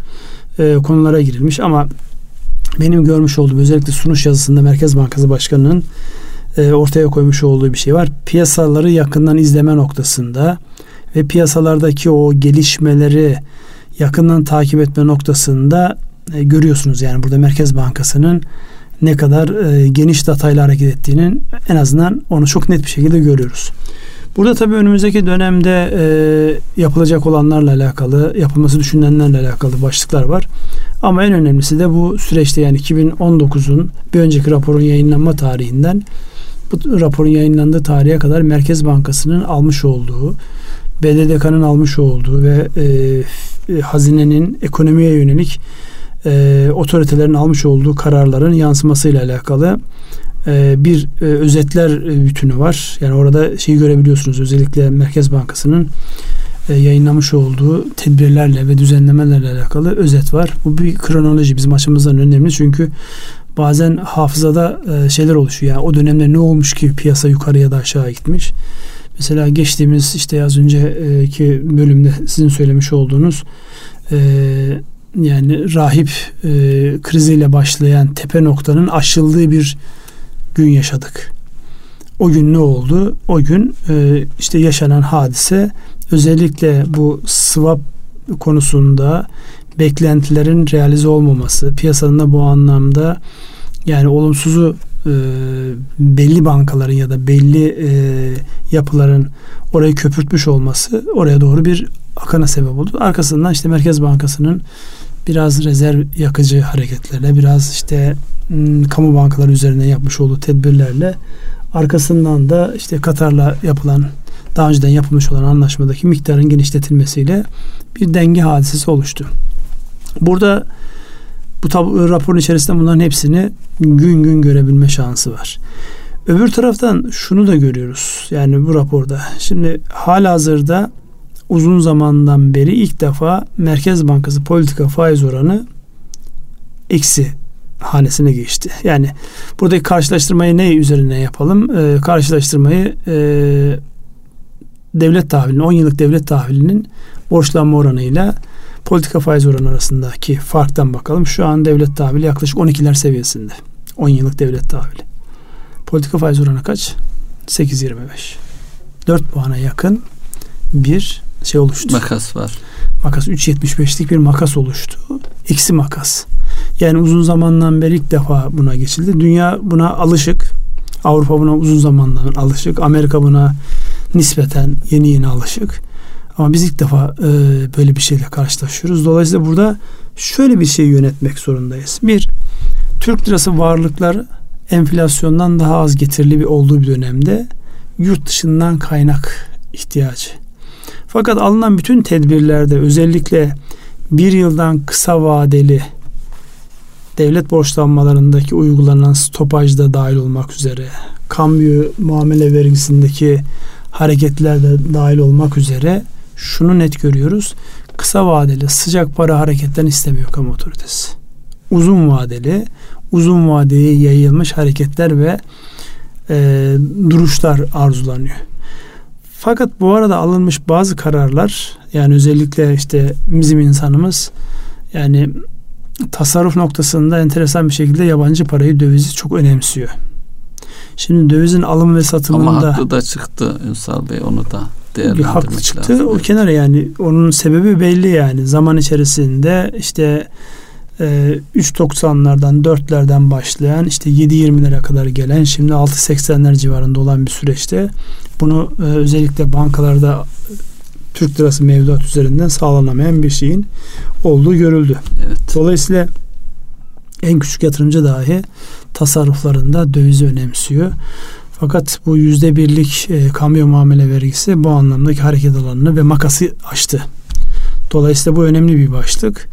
e, konulara girilmiş ama benim görmüş olduğum özellikle sunuş yazısında Merkez Bankası Başkanı'nın e, ortaya koymuş olduğu bir şey var. Piyasaları yakından izleme noktasında ve piyasalardaki o gelişmeleri yakından takip etme noktasında e, görüyorsunuz. Yani burada Merkez Bankası'nın ne kadar e, geniş datayla hareket ettiğinin en azından onu çok net bir şekilde görüyoruz. Burada tabii önümüzdeki dönemde e, yapılacak olanlarla alakalı, yapılması düşünülenlerle alakalı başlıklar var. Ama en önemlisi de bu süreçte yani 2019'un bir önceki raporun yayınlanma tarihinden bu raporun yayınlandığı tarihe kadar Merkez Bankası'nın almış olduğu, BDDK'nın almış olduğu ve e, e, hazinenin ekonomiye yönelik e, otoritelerin almış olduğu kararların yansımasıyla alakalı e, bir e, özetler bütünü var. Yani orada şeyi görebiliyorsunuz özellikle Merkez Bankası'nın e, yayınlamış olduğu tedbirlerle ve düzenlemelerle alakalı özet var. Bu bir kronoloji bizim açımızdan önemli çünkü bazen hafızada e, şeyler oluşuyor. Yani o dönemde ne olmuş ki piyasa yukarı ya da aşağı gitmiş. Mesela geçtiğimiz işte az önceki bölümde sizin söylemiş olduğunuz e, yani rahip e, kriziyle başlayan tepe noktanın aşıldığı bir gün yaşadık. O gün ne oldu? O gün e, işte yaşanan hadise özellikle bu swap konusunda beklentilerin realize olmaması, piyasanın da bu anlamda yani olumsuzu e, belli bankaların ya da belli e, yapıların orayı köpürtmüş olması oraya doğru bir akana sebep oldu. Arkasından işte Merkez Bankası'nın biraz rezerv yakıcı hareketlerle biraz işte m, kamu bankaları üzerine yapmış olduğu tedbirlerle arkasından da işte Katar'la yapılan daha önceden yapılmış olan anlaşmadaki miktarın genişletilmesiyle bir denge hadisesi oluştu. Burada bu tab- raporun içerisinde bunların hepsini gün gün görebilme şansı var. Öbür taraftan şunu da görüyoruz. Yani bu raporda. Şimdi hala hazırda uzun zamandan beri ilk defa Merkez Bankası politika faiz oranı eksi hanesine geçti. Yani buradaki karşılaştırmayı ne üzerine yapalım? Ee, karşılaştırmayı e, devlet tahvilinin 10 yıllık devlet tahvilinin borçlanma oranıyla politika faiz oranı arasındaki farktan bakalım. Şu an devlet tahvili yaklaşık 12'ler seviyesinde. 10 yıllık devlet tahvili. Politika faiz oranı kaç? 8.25. 4 puana yakın bir şey oluştu. Makas var. Makas 3.75'lik bir makas oluştu. Eksi makas. Yani uzun zamandan beri ilk defa buna geçildi. Dünya buna alışık. Avrupa buna uzun zamandan alışık. Amerika buna nispeten yeni yeni alışık. Ama biz ilk defa e, böyle bir şeyle karşılaşıyoruz. Dolayısıyla burada şöyle bir şey yönetmek zorundayız. Bir, Türk lirası varlıklar enflasyondan daha az getirili bir olduğu bir dönemde yurt dışından kaynak ihtiyacı. Fakat alınan bütün tedbirlerde özellikle bir yıldan kısa vadeli devlet borçlanmalarındaki uygulanan stopaj da dahil olmak üzere kambiyo muamele vergisindeki hareketler de dahil olmak üzere şunu net görüyoruz. Kısa vadeli sıcak para hareketten istemiyor kamu otoritesi. Uzun vadeli, uzun vadeye yayılmış hareketler ve e, duruşlar arzulanıyor. Fakat bu arada alınmış bazı kararlar yani özellikle işte bizim insanımız yani tasarruf noktasında enteresan bir şekilde yabancı parayı dövizi çok önemsiyor. Şimdi dövizin alım ve satımında Ama haklı da çıktı Ünsal Bey onu da değerlendirmek haklı çıktı. lazım. O kenara yani onun sebebi belli yani. Zaman içerisinde işte e, 3.90'lardan 4'lerden başlayan işte 7.20'lere kadar gelen şimdi 6.80'ler civarında olan bir süreçte bunu e, özellikle bankalarda Türk lirası mevduat üzerinden sağlanamayan bir şeyin olduğu görüldü. Evet. Dolayısıyla en küçük yatırımcı dahi tasarruflarında dövizi önemsiyor. Fakat bu yüzde birlik e, kamyo muamele vergisi bu anlamdaki hareket alanını ve makası aştı. Dolayısıyla bu önemli bir başlık.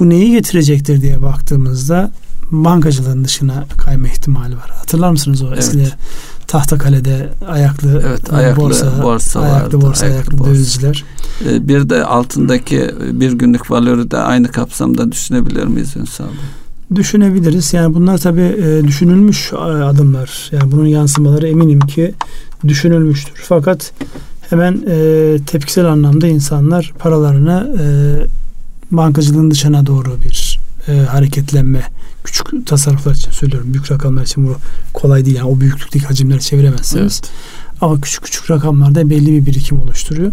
Bu neyi getirecektir diye baktığımızda bankacılığın dışına kayma ihtimali var. Hatırlar mısınız o Evet. eskide Tahtakale'de ayaklı, Evet, ayaklı borsa ayaklı vardı, borsa, ayaklı ayaklı, borsa. dövizciler. Ee, Bir de altındaki bir günlük valörü de aynı kapsamda düşünebilir miyiz Ünsal Bey? Düşünebiliriz. Yani bunlar tabii e, düşünülmüş e, adımlar. Yani bunun yansımaları eminim ki düşünülmüştür. Fakat hemen e, tepkisel anlamda insanlar paralarını bankacılığın dışına doğru bir hareketlenme küçük tasarruflar için söylüyorum. Büyük rakamlar için bu kolay değil. Yani o büyüklükteki hacimleri çeviremezsiniz. Evet. Ama küçük küçük rakamlarda belli bir birikim oluşturuyor.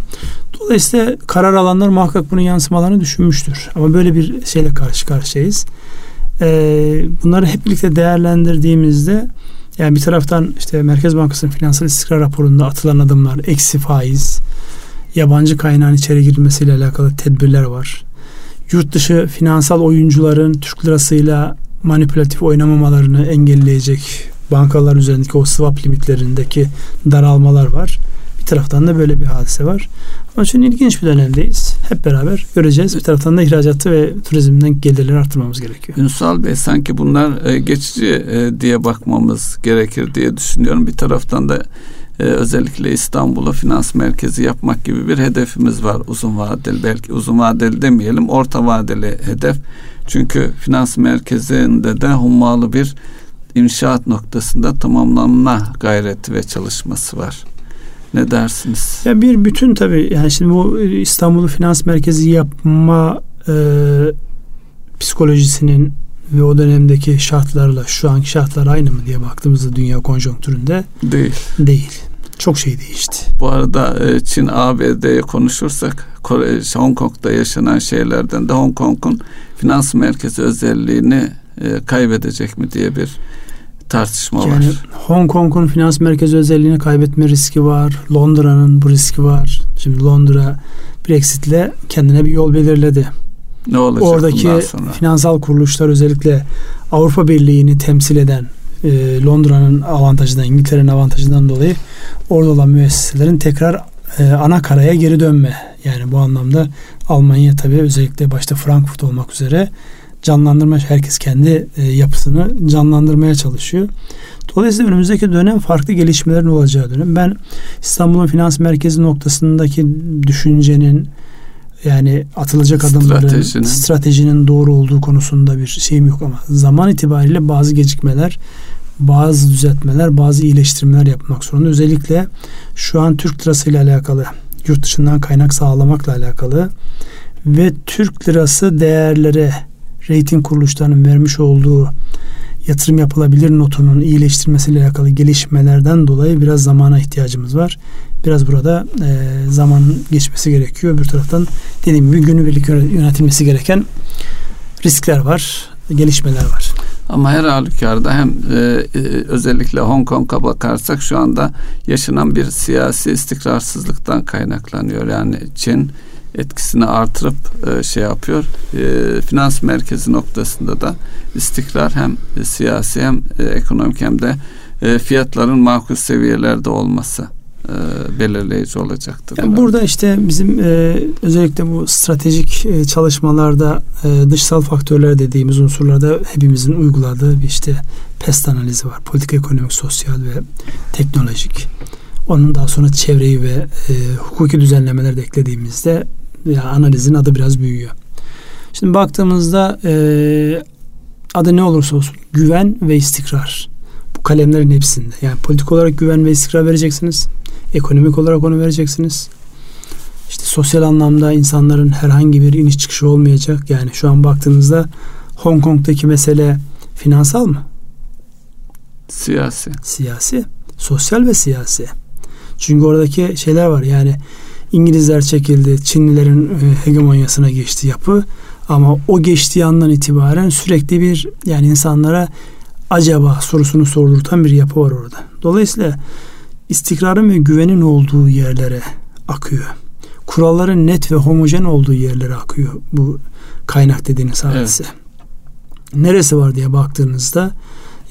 Dolayısıyla karar alanlar muhakkak bunun yansımalarını düşünmüştür. Ama böyle bir şeyle karşı karşıyayız. Ee, bunları hep birlikte değerlendirdiğimizde yani bir taraftan işte Merkez Bankası'nın finansal istikrar raporunda atılan adımlar, eksi faiz, yabancı kaynağın içeri girilmesiyle alakalı tedbirler var. Yurt dışı finansal oyuncuların Türk lirasıyla manipülatif oynamamalarını engelleyecek bankalar üzerindeki o swap limitlerindeki daralmalar var. Bir taraftan da böyle bir hadise var. Onun için ilginç bir dönemdeyiz. Hep beraber göreceğiz. Bir taraftan da ihracatı ve turizmden gelirleri arttırmamız gerekiyor. Ünsal Bey sanki bunlar e, geçici e, diye bakmamız gerekir diye düşünüyorum. Bir taraftan da e, özellikle İstanbul'u finans merkezi yapmak gibi bir hedefimiz var uzun vadeli belki uzun vadeli demeyelim orta vadeli hedef. Çünkü finans merkezinde de hummalı bir inşaat noktasında tamamlanma gayreti ve çalışması var. Ne dersiniz? Ya bir bütün tabii yani şimdi bu İstanbul'u finans merkezi yapma e, psikolojisinin ve o dönemdeki şartlarla şu anki şartlar aynı mı diye baktığımızda dünya konjonktüründe Değil. değil. Çok şey değişti. Bu arada e, Çin ABD'ye konuşursak Kore, Hong Kong'da yaşanan şeylerden de Hong Kong'un finans merkezi özelliğini e, kaybedecek mi diye bir tartışma Yani var. Hong Kong'un finans merkezi özelliğini kaybetme riski var. Londra'nın bu riski var. Şimdi Londra Brexit'le kendine bir yol belirledi. Ne olacak Oradaki sonra? finansal kuruluşlar özellikle Avrupa Birliği'ni temsil eden e, Londra'nın avantajından, İngiltere'nin avantajından dolayı orada olan müesseselerin tekrar e, ana karaya geri dönme Yani bu anlamda Almanya tabii özellikle başta Frankfurt olmak üzere canlandırma herkes kendi e, yapısını canlandırmaya çalışıyor. Dolayısıyla önümüzdeki dönem farklı gelişmelerin olacağı dönem. Ben İstanbul'un finans merkezi noktasındaki düşüncenin yani atılacak adımların stratejinin. stratejinin doğru olduğu konusunda bir şeyim yok ama zaman itibariyle bazı gecikmeler bazı düzeltmeler, bazı iyileştirmeler yapmak zorunda. Özellikle şu an Türk lirası ile alakalı, yurt dışından kaynak sağlamakla alakalı ve Türk lirası değerlere reyting kuruluşlarının vermiş olduğu yatırım yapılabilir notunun iyileştirmesiyle alakalı gelişmelerden dolayı biraz zamana ihtiyacımız var. Biraz burada e, zaman geçmesi gerekiyor. Bir taraftan dediğim gibi günübirlik yönetilmesi gereken riskler var, gelişmeler var. Ama her halükarda hem e, e, özellikle Hong Kong'a bakarsak şu anda yaşanan bir siyasi istikrarsızlıktan kaynaklanıyor. Yani Çin etkisini artırıp e, şey yapıyor. E, finans merkezi noktasında da istikrar hem e, siyasi hem e, ekonomik hem de e, fiyatların makul seviyelerde olması e, belirleyici olacaktır. Yani burada işte bizim e, özellikle bu stratejik e, çalışmalarda e, dışsal faktörler dediğimiz unsurlarda hepimizin uyguladığı bir işte PEST analizi var. Politik, ekonomik, sosyal ve teknolojik. Onun daha sonra çevreyi ve e, hukuki düzenlemeler de eklediğimizde analizin adı biraz büyüyor. Şimdi baktığımızda e, adı ne olursa olsun güven ve istikrar. Bu kalemlerin hepsinde. Yani politik olarak güven ve istikrar vereceksiniz. Ekonomik olarak onu vereceksiniz. İşte sosyal anlamda insanların herhangi bir iniş çıkışı olmayacak. Yani şu an baktığınızda Hong Kong'daki mesele finansal mı? Siyasi. Siyasi. Sosyal ve siyasi. Çünkü oradaki şeyler var yani İngilizler çekildi. Çinlilerin e, hegemonyasına geçti yapı. Ama o geçtiği andan itibaren sürekli bir yani insanlara acaba sorusunu sordurtan bir yapı var orada. Dolayısıyla istikrarın ve güvenin olduğu yerlere akıyor. Kuralların net ve homojen olduğu yerlere akıyor bu kaynak dediğiniz hadise. Evet. Neresi var diye baktığınızda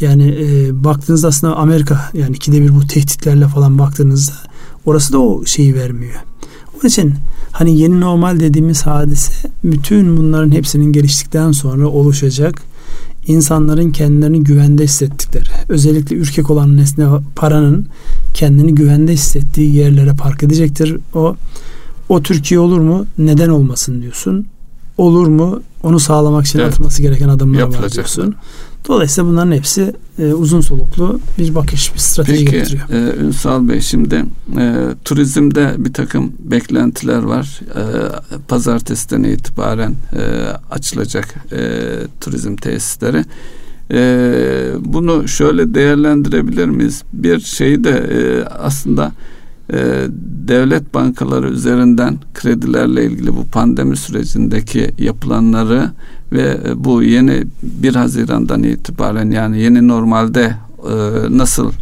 yani e, baktığınızda aslında Amerika yani ikide bir bu tehditlerle falan baktığınızda orası da o şeyi vermiyor. Onun için hani yeni normal dediğimiz hadise bütün bunların hepsinin geliştikten sonra oluşacak insanların kendilerini güvende hissettikleri, özellikle ürkek olan nesne paranın kendini güvende hissettiği yerlere park edecektir. O o Türkiye olur mu? Neden olmasın diyorsun. Olur mu? Onu sağlamak için evet. atılması gereken adımlar var diyorsun. Dolayısıyla bunların hepsi e, uzun soluklu bir bakış, bir strateji Peki, getiriyor. Peki Ünsal Bey şimdi e, turizmde bir takım beklentiler var. E, pazartesiden itibaren e, açılacak e, turizm tesisleri. E, bunu şöyle değerlendirebilir miyiz? Bir şey de e, aslında e, devlet bankaları üzerinden kredilerle ilgili bu pandemi sürecindeki yapılanları ve e, bu yeni 1 Haziran'dan itibaren yani yeni normalde e, nasıl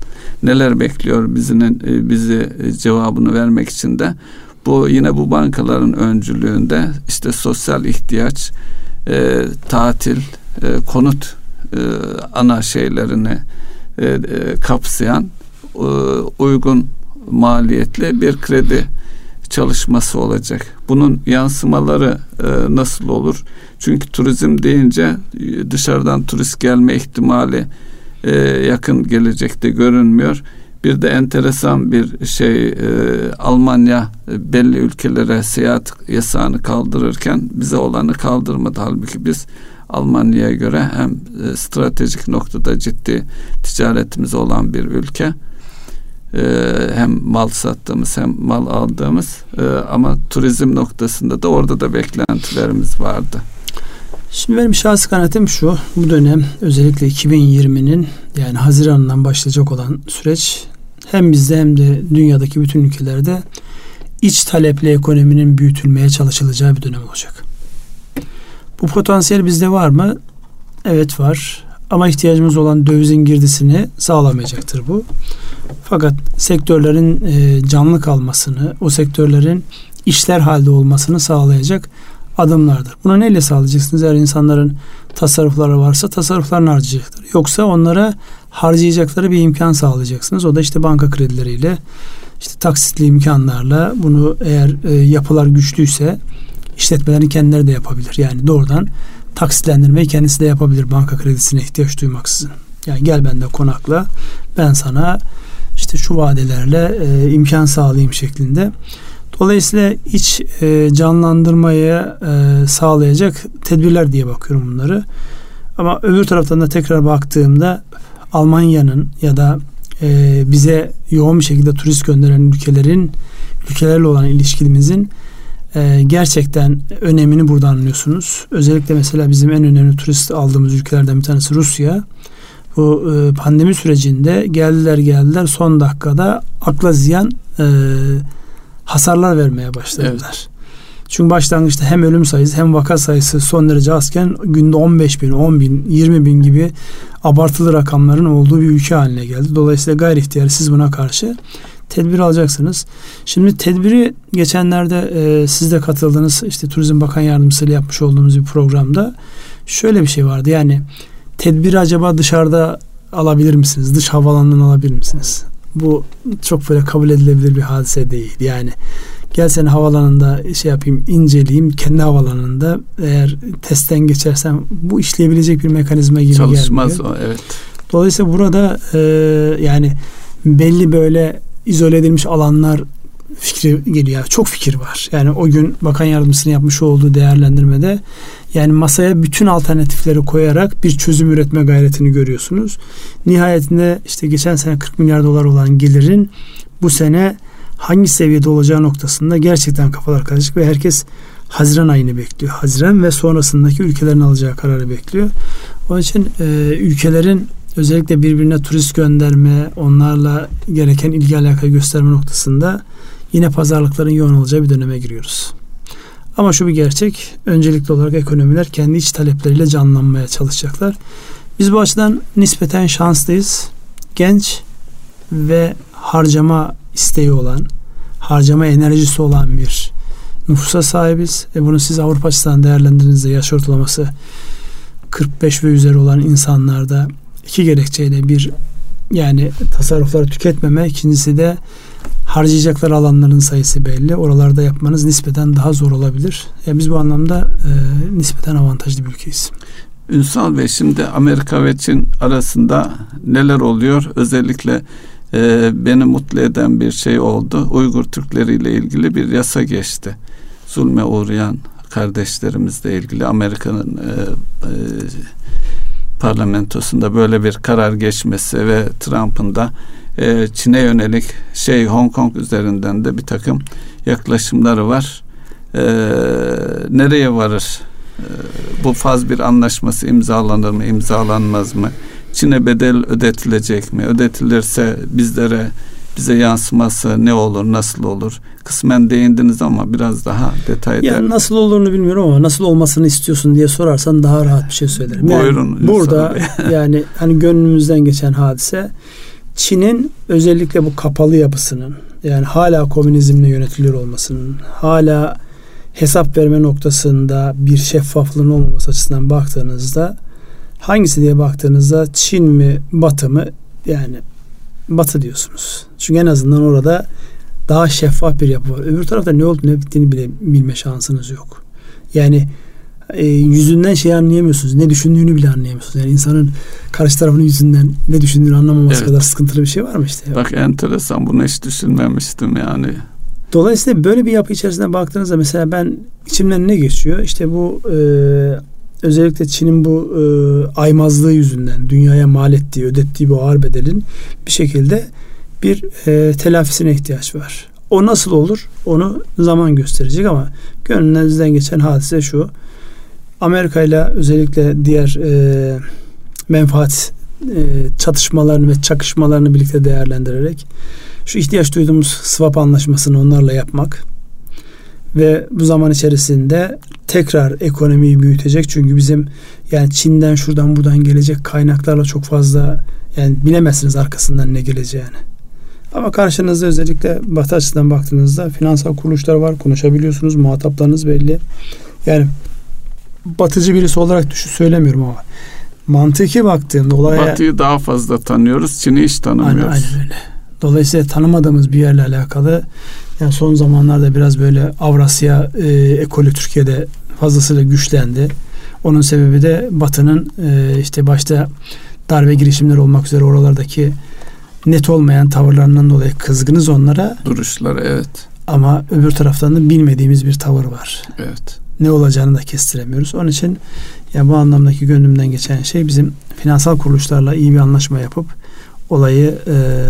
neler bekliyor bizinin e, bizi cevabını vermek için de bu yine bu bankaların öncülüğünde işte sosyal ihtiyaç, e, tatil, e, konut e, ana şeylerini e, e, kapsayan e, uygun maliyetli bir kredi çalışması olacak. Bunun yansımaları e, nasıl olur? Çünkü turizm deyince e, dışarıdan turist gelme ihtimali e, yakın gelecekte görünmüyor. Bir de enteresan bir şey e, Almanya e, belli ülkelere seyahat yasağını kaldırırken bize olanı kaldırmadı. Halbuki biz Almanya'ya göre hem e, stratejik noktada ciddi ticaretimiz olan bir ülke ee, hem mal sattığımız hem mal aldığımız ee, ama turizm noktasında da orada da beklentilerimiz vardı. Şimdi benim şahsi kanaatim şu. Bu dönem özellikle 2020'nin yani Haziran'dan başlayacak olan süreç hem bizde hem de dünyadaki bütün ülkelerde iç taleple ekonominin büyütülmeye çalışılacağı bir dönem olacak. Bu potansiyel bizde var mı? Evet var. Ama ihtiyacımız olan dövizin girdisini sağlamayacaktır bu. Fakat sektörlerin e, canlı kalmasını, o sektörlerin işler halde olmasını sağlayacak adımlardır. Bunu neyle sağlayacaksınız? Eğer insanların tasarrufları varsa tasarruflarını harcayacaklar. Yoksa onlara harcayacakları bir imkan sağlayacaksınız. O da işte banka kredileriyle işte taksitli imkanlarla bunu eğer e, yapılar güçlüyse işletmelerin kendileri de yapabilir. Yani doğrudan taksitlendirmeyi kendisi de yapabilir banka kredisine ihtiyaç duymaksızın. Yani gel bende konakla ben sana işte şu vadelerle e, imkan sağlayayım şeklinde. Dolayısıyla iç e, canlandırmayı e, sağlayacak tedbirler diye bakıyorum bunları. Ama öbür taraftan da tekrar baktığımda Almanya'nın ya da e, bize yoğun bir şekilde turist gönderen ülkelerin ülkelerle olan ilişkimizin e, gerçekten önemini burada anlıyorsunuz. Özellikle mesela bizim en önemli turist aldığımız ülkelerden bir tanesi Rusya. Bu e, pandemi sürecinde geldiler geldiler son dakikada akla ziyan e, hasarlar vermeye başladılar. Evet. Çünkü başlangıçta hem ölüm sayısı hem vaka sayısı son derece azken günde 15 bin, 10 bin, 20 bin gibi abartılı rakamların olduğu bir ülke haline geldi. Dolayısıyla gayri ihtiyar siz buna karşı tedbir alacaksınız. Şimdi tedbiri geçenlerde e, siz de katıldınız işte Turizm Bakan Yardımcısıyla yapmış olduğumuz bir programda şöyle bir şey vardı yani tedbiri acaba dışarıda alabilir misiniz? Dış havalandan alabilir misiniz? Bu çok böyle kabul edilebilir bir hadise değil. Yani gel seni havalanında şey yapayım inceleyeyim kendi havalanında eğer testten geçersem bu işleyebilecek bir mekanizma gibi Çalışmaz gelmiyor. o evet. Dolayısıyla burada e, yani belli böyle izole edilmiş alanlar fikri geliyor. Çok fikir var. Yani o gün bakan yardımcısının yapmış olduğu değerlendirmede yani masaya bütün alternatifleri koyarak bir çözüm üretme gayretini görüyorsunuz. Nihayetinde işte geçen sene 40 milyar dolar olan gelirin bu sene hangi seviyede olacağı noktasında gerçekten kafalar karışık ve herkes Haziran ayını bekliyor. Haziran ve sonrasındaki ülkelerin alacağı kararı bekliyor. Onun için e, ülkelerin özellikle birbirine turist gönderme, onlarla gereken ilgi alaka gösterme noktasında yine pazarlıkların yoğun olacağı bir döneme giriyoruz. Ama şu bir gerçek, öncelikli olarak ekonomiler kendi iç talepleriyle canlanmaya çalışacaklar. Biz bu açıdan nispeten şanslıyız. Genç ve harcama isteği olan, harcama enerjisi olan bir nüfusa sahibiz. E bunu siz Avrupa açısından değerlendirdiğinizde yaş ortalaması 45 ve üzeri olan insanlarda iki gerekçeyle bir yani tasarrufları tüketmeme, ikincisi de harcayacaklar alanların sayısı belli. Oralarda yapmanız nispeten daha zor olabilir. Yani biz bu anlamda e, nispeten avantajlı bir ülkeyiz. Ünsal Bey şimdi Amerika ve Çin arasında neler oluyor? Özellikle e, beni mutlu eden bir şey oldu. Uygur Türkleri ile ilgili bir yasa geçti. Zulme uğrayan kardeşlerimizle ilgili Amerika'nın e, e, parlamentosunda böyle bir karar geçmesi ve Trump'ın da e, Çin'e yönelik şey Hong Kong üzerinden de bir takım yaklaşımları var. E, nereye varır? E, bu faz bir anlaşması imzalanır mı, imzalanmaz mı? Çin'e bedel ödetilecek mi? Ödetilirse bizlere bize yansıması ne olur, nasıl olur? Kısmen değindiniz ama biraz daha detaylı. Yani nasıl olduğunu bilmiyorum ama nasıl olmasını istiyorsun diye sorarsan daha rahat bir şey söylerim. Yani Buyurun. Burada yani hani gönlümüzden geçen hadise Çin'in özellikle bu kapalı yapısının yani hala komünizmle yönetiliyor olmasının hala hesap verme noktasında bir şeffaflığın olmaması açısından baktığınızda hangisi diye baktığınızda Çin mi Batı mı yani Batı diyorsunuz. Çünkü en azından orada daha şeffaf bir yapı var. Öbür tarafta ne olduğunu ne bittiğini bile bilme şansınız yok. Yani e, yüzünden şey anlayamıyorsunuz. Ne düşündüğünü bile anlayamıyorsunuz. Yani insanın karşı tarafının yüzünden ne düşündüğünü anlamaması evet. kadar sıkıntılı bir şey var mı işte? Bak enteresan bunu hiç düşünmemiştim yani. Dolayısıyla böyle bir yapı içerisinde baktığınızda mesela ben içimden ne geçiyor? İşte bu e, özellikle Çin'in bu e, aymazlığı yüzünden dünyaya mal ettiği, ödettiği bu ağır bedelin bir şekilde bir e, telafisine ihtiyaç var. O nasıl olur? Onu zaman gösterecek ama gönlünüzden geçen hadise şu. Amerika ile özellikle diğer e, menfaat e, çatışmalarını ve çakışmalarını birlikte değerlendirerek şu ihtiyaç duyduğumuz swap anlaşmasını onlarla yapmak ve bu zaman içerisinde tekrar ekonomiyi büyütecek çünkü bizim yani Çin'den şuradan buradan gelecek kaynaklarla çok fazla yani bilemezsiniz arkasından ne geleceğini. Ama karşınızda özellikle batı açısından baktığınızda finansal kuruluşlar var. Konuşabiliyorsunuz. Muhataplarınız belli. Yani batıcı birisi olarak düşün söylemiyorum ama mantıki baktığında olaya... Batıyı daha fazla tanıyoruz. Çin'i hiç tanımıyoruz. Aynen, aynen öyle. Dolayısıyla tanımadığımız bir yerle alakalı yani son zamanlarda biraz böyle Avrasya e, ekolü Türkiye'de fazlasıyla güçlendi. Onun sebebi de Batı'nın e, işte başta darbe girişimleri olmak üzere oralardaki net olmayan tavırlarından dolayı kızgınız onlara. Duruşları evet. Ama öbür taraftan da bilmediğimiz bir tavır var. Evet. Ne olacağını da kestiremiyoruz. Onun için yani bu anlamdaki gönlümden geçen şey bizim finansal kuruluşlarla iyi bir anlaşma yapıp olayı e,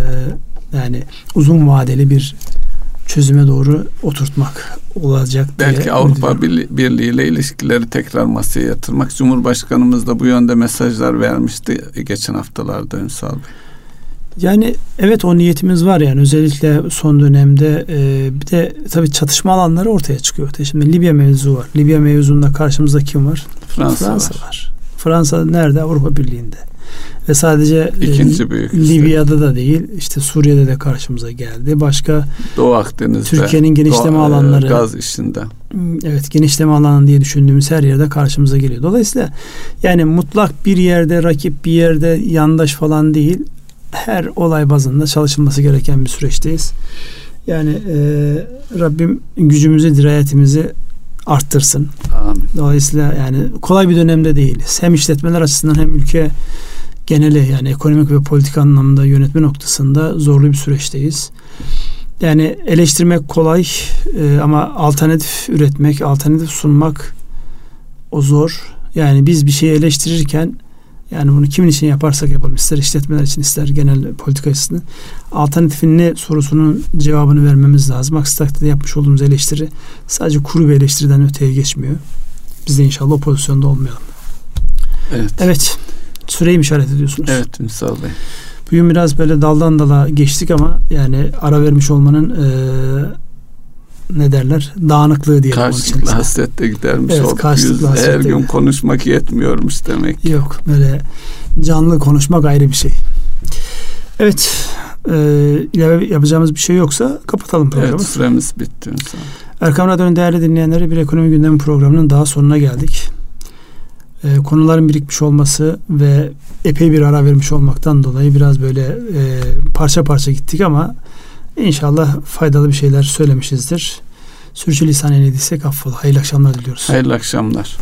yani uzun vadeli bir çözüme doğru oturtmak olacak diye Belki Avrupa Birliği ile ilişkileri tekrar masaya yatırmak. Cumhurbaşkanımız da bu yönde mesajlar vermişti geçen haftalarda Ünsal Bey. Yani evet o niyetimiz var yani özellikle son dönemde e, bir de tabii çatışma alanları ortaya çıkıyor. Şimdi Libya mevzu var. Libya mevzunda karşımızda kim var? Fransa, Fransa var. var. Fransa nerede? Avrupa Birliği'nde. Ve sadece e, ikinci büyük Libya'da da değil, işte Suriye'de de karşımıza geldi. Başka Doğu Akdeniz'de Türkiye'nin genişleme Doğu, e, alanları gaz işinde. Hmm, evet, genişleme alanı diye düşündüğümüz her yerde karşımıza geliyor. Dolayısıyla yani mutlak bir yerde rakip, bir yerde yandaş falan değil. Her olay bazında çalışılması gereken bir süreçteyiz. Yani e, Rabbim gücümüzü, dirayetimizi arttırsın. Amin. Dolayısıyla yani kolay bir dönemde değiliz. Hem işletmeler açısından hem ülke geneli yani ekonomik ve politik anlamda yönetme noktasında zorlu bir süreçteyiz. Yani eleştirmek kolay e, ama alternatif üretmek, alternatif sunmak o zor. Yani biz bir şeyi eleştirirken yani bunu kimin için yaparsak yapalım ister işletmeler için ister genel politika açısından alternatifin ne sorusunun cevabını vermemiz lazım. Aksi takdirde yapmış olduğumuz eleştiri sadece kuru bir eleştiriden öteye geçmiyor. Biz de inşallah o pozisyonda olmayalım. Evet. Evet. Süreyi işaret ediyorsunuz. Evet Ünsal Bey. Bugün biraz böyle daldan dala geçtik ama yani ara vermiş olmanın e, ne derler dağınıklığı diye. Karşılıklı hasrette gidermiş evet. Karşılıklı Yüz, her gün konuşmak yetmiyormuş demek. Yok böyle canlı konuşmak ayrı bir şey. Evet e, ilave yapacağımız bir şey yoksa kapatalım programı. Evet süremiz bitti. Erkam Radyo'nun değerli dinleyenleri bir ekonomi gündemi programının daha sonuna geldik e, konuların birikmiş olması ve epey bir ara vermiş olmaktan dolayı biraz böyle e, parça parça gittik ama inşallah faydalı bir şeyler söylemişizdir. Sürçülisan eyledik affola. Hayırlı akşamlar diliyoruz. Hayırlı akşamlar.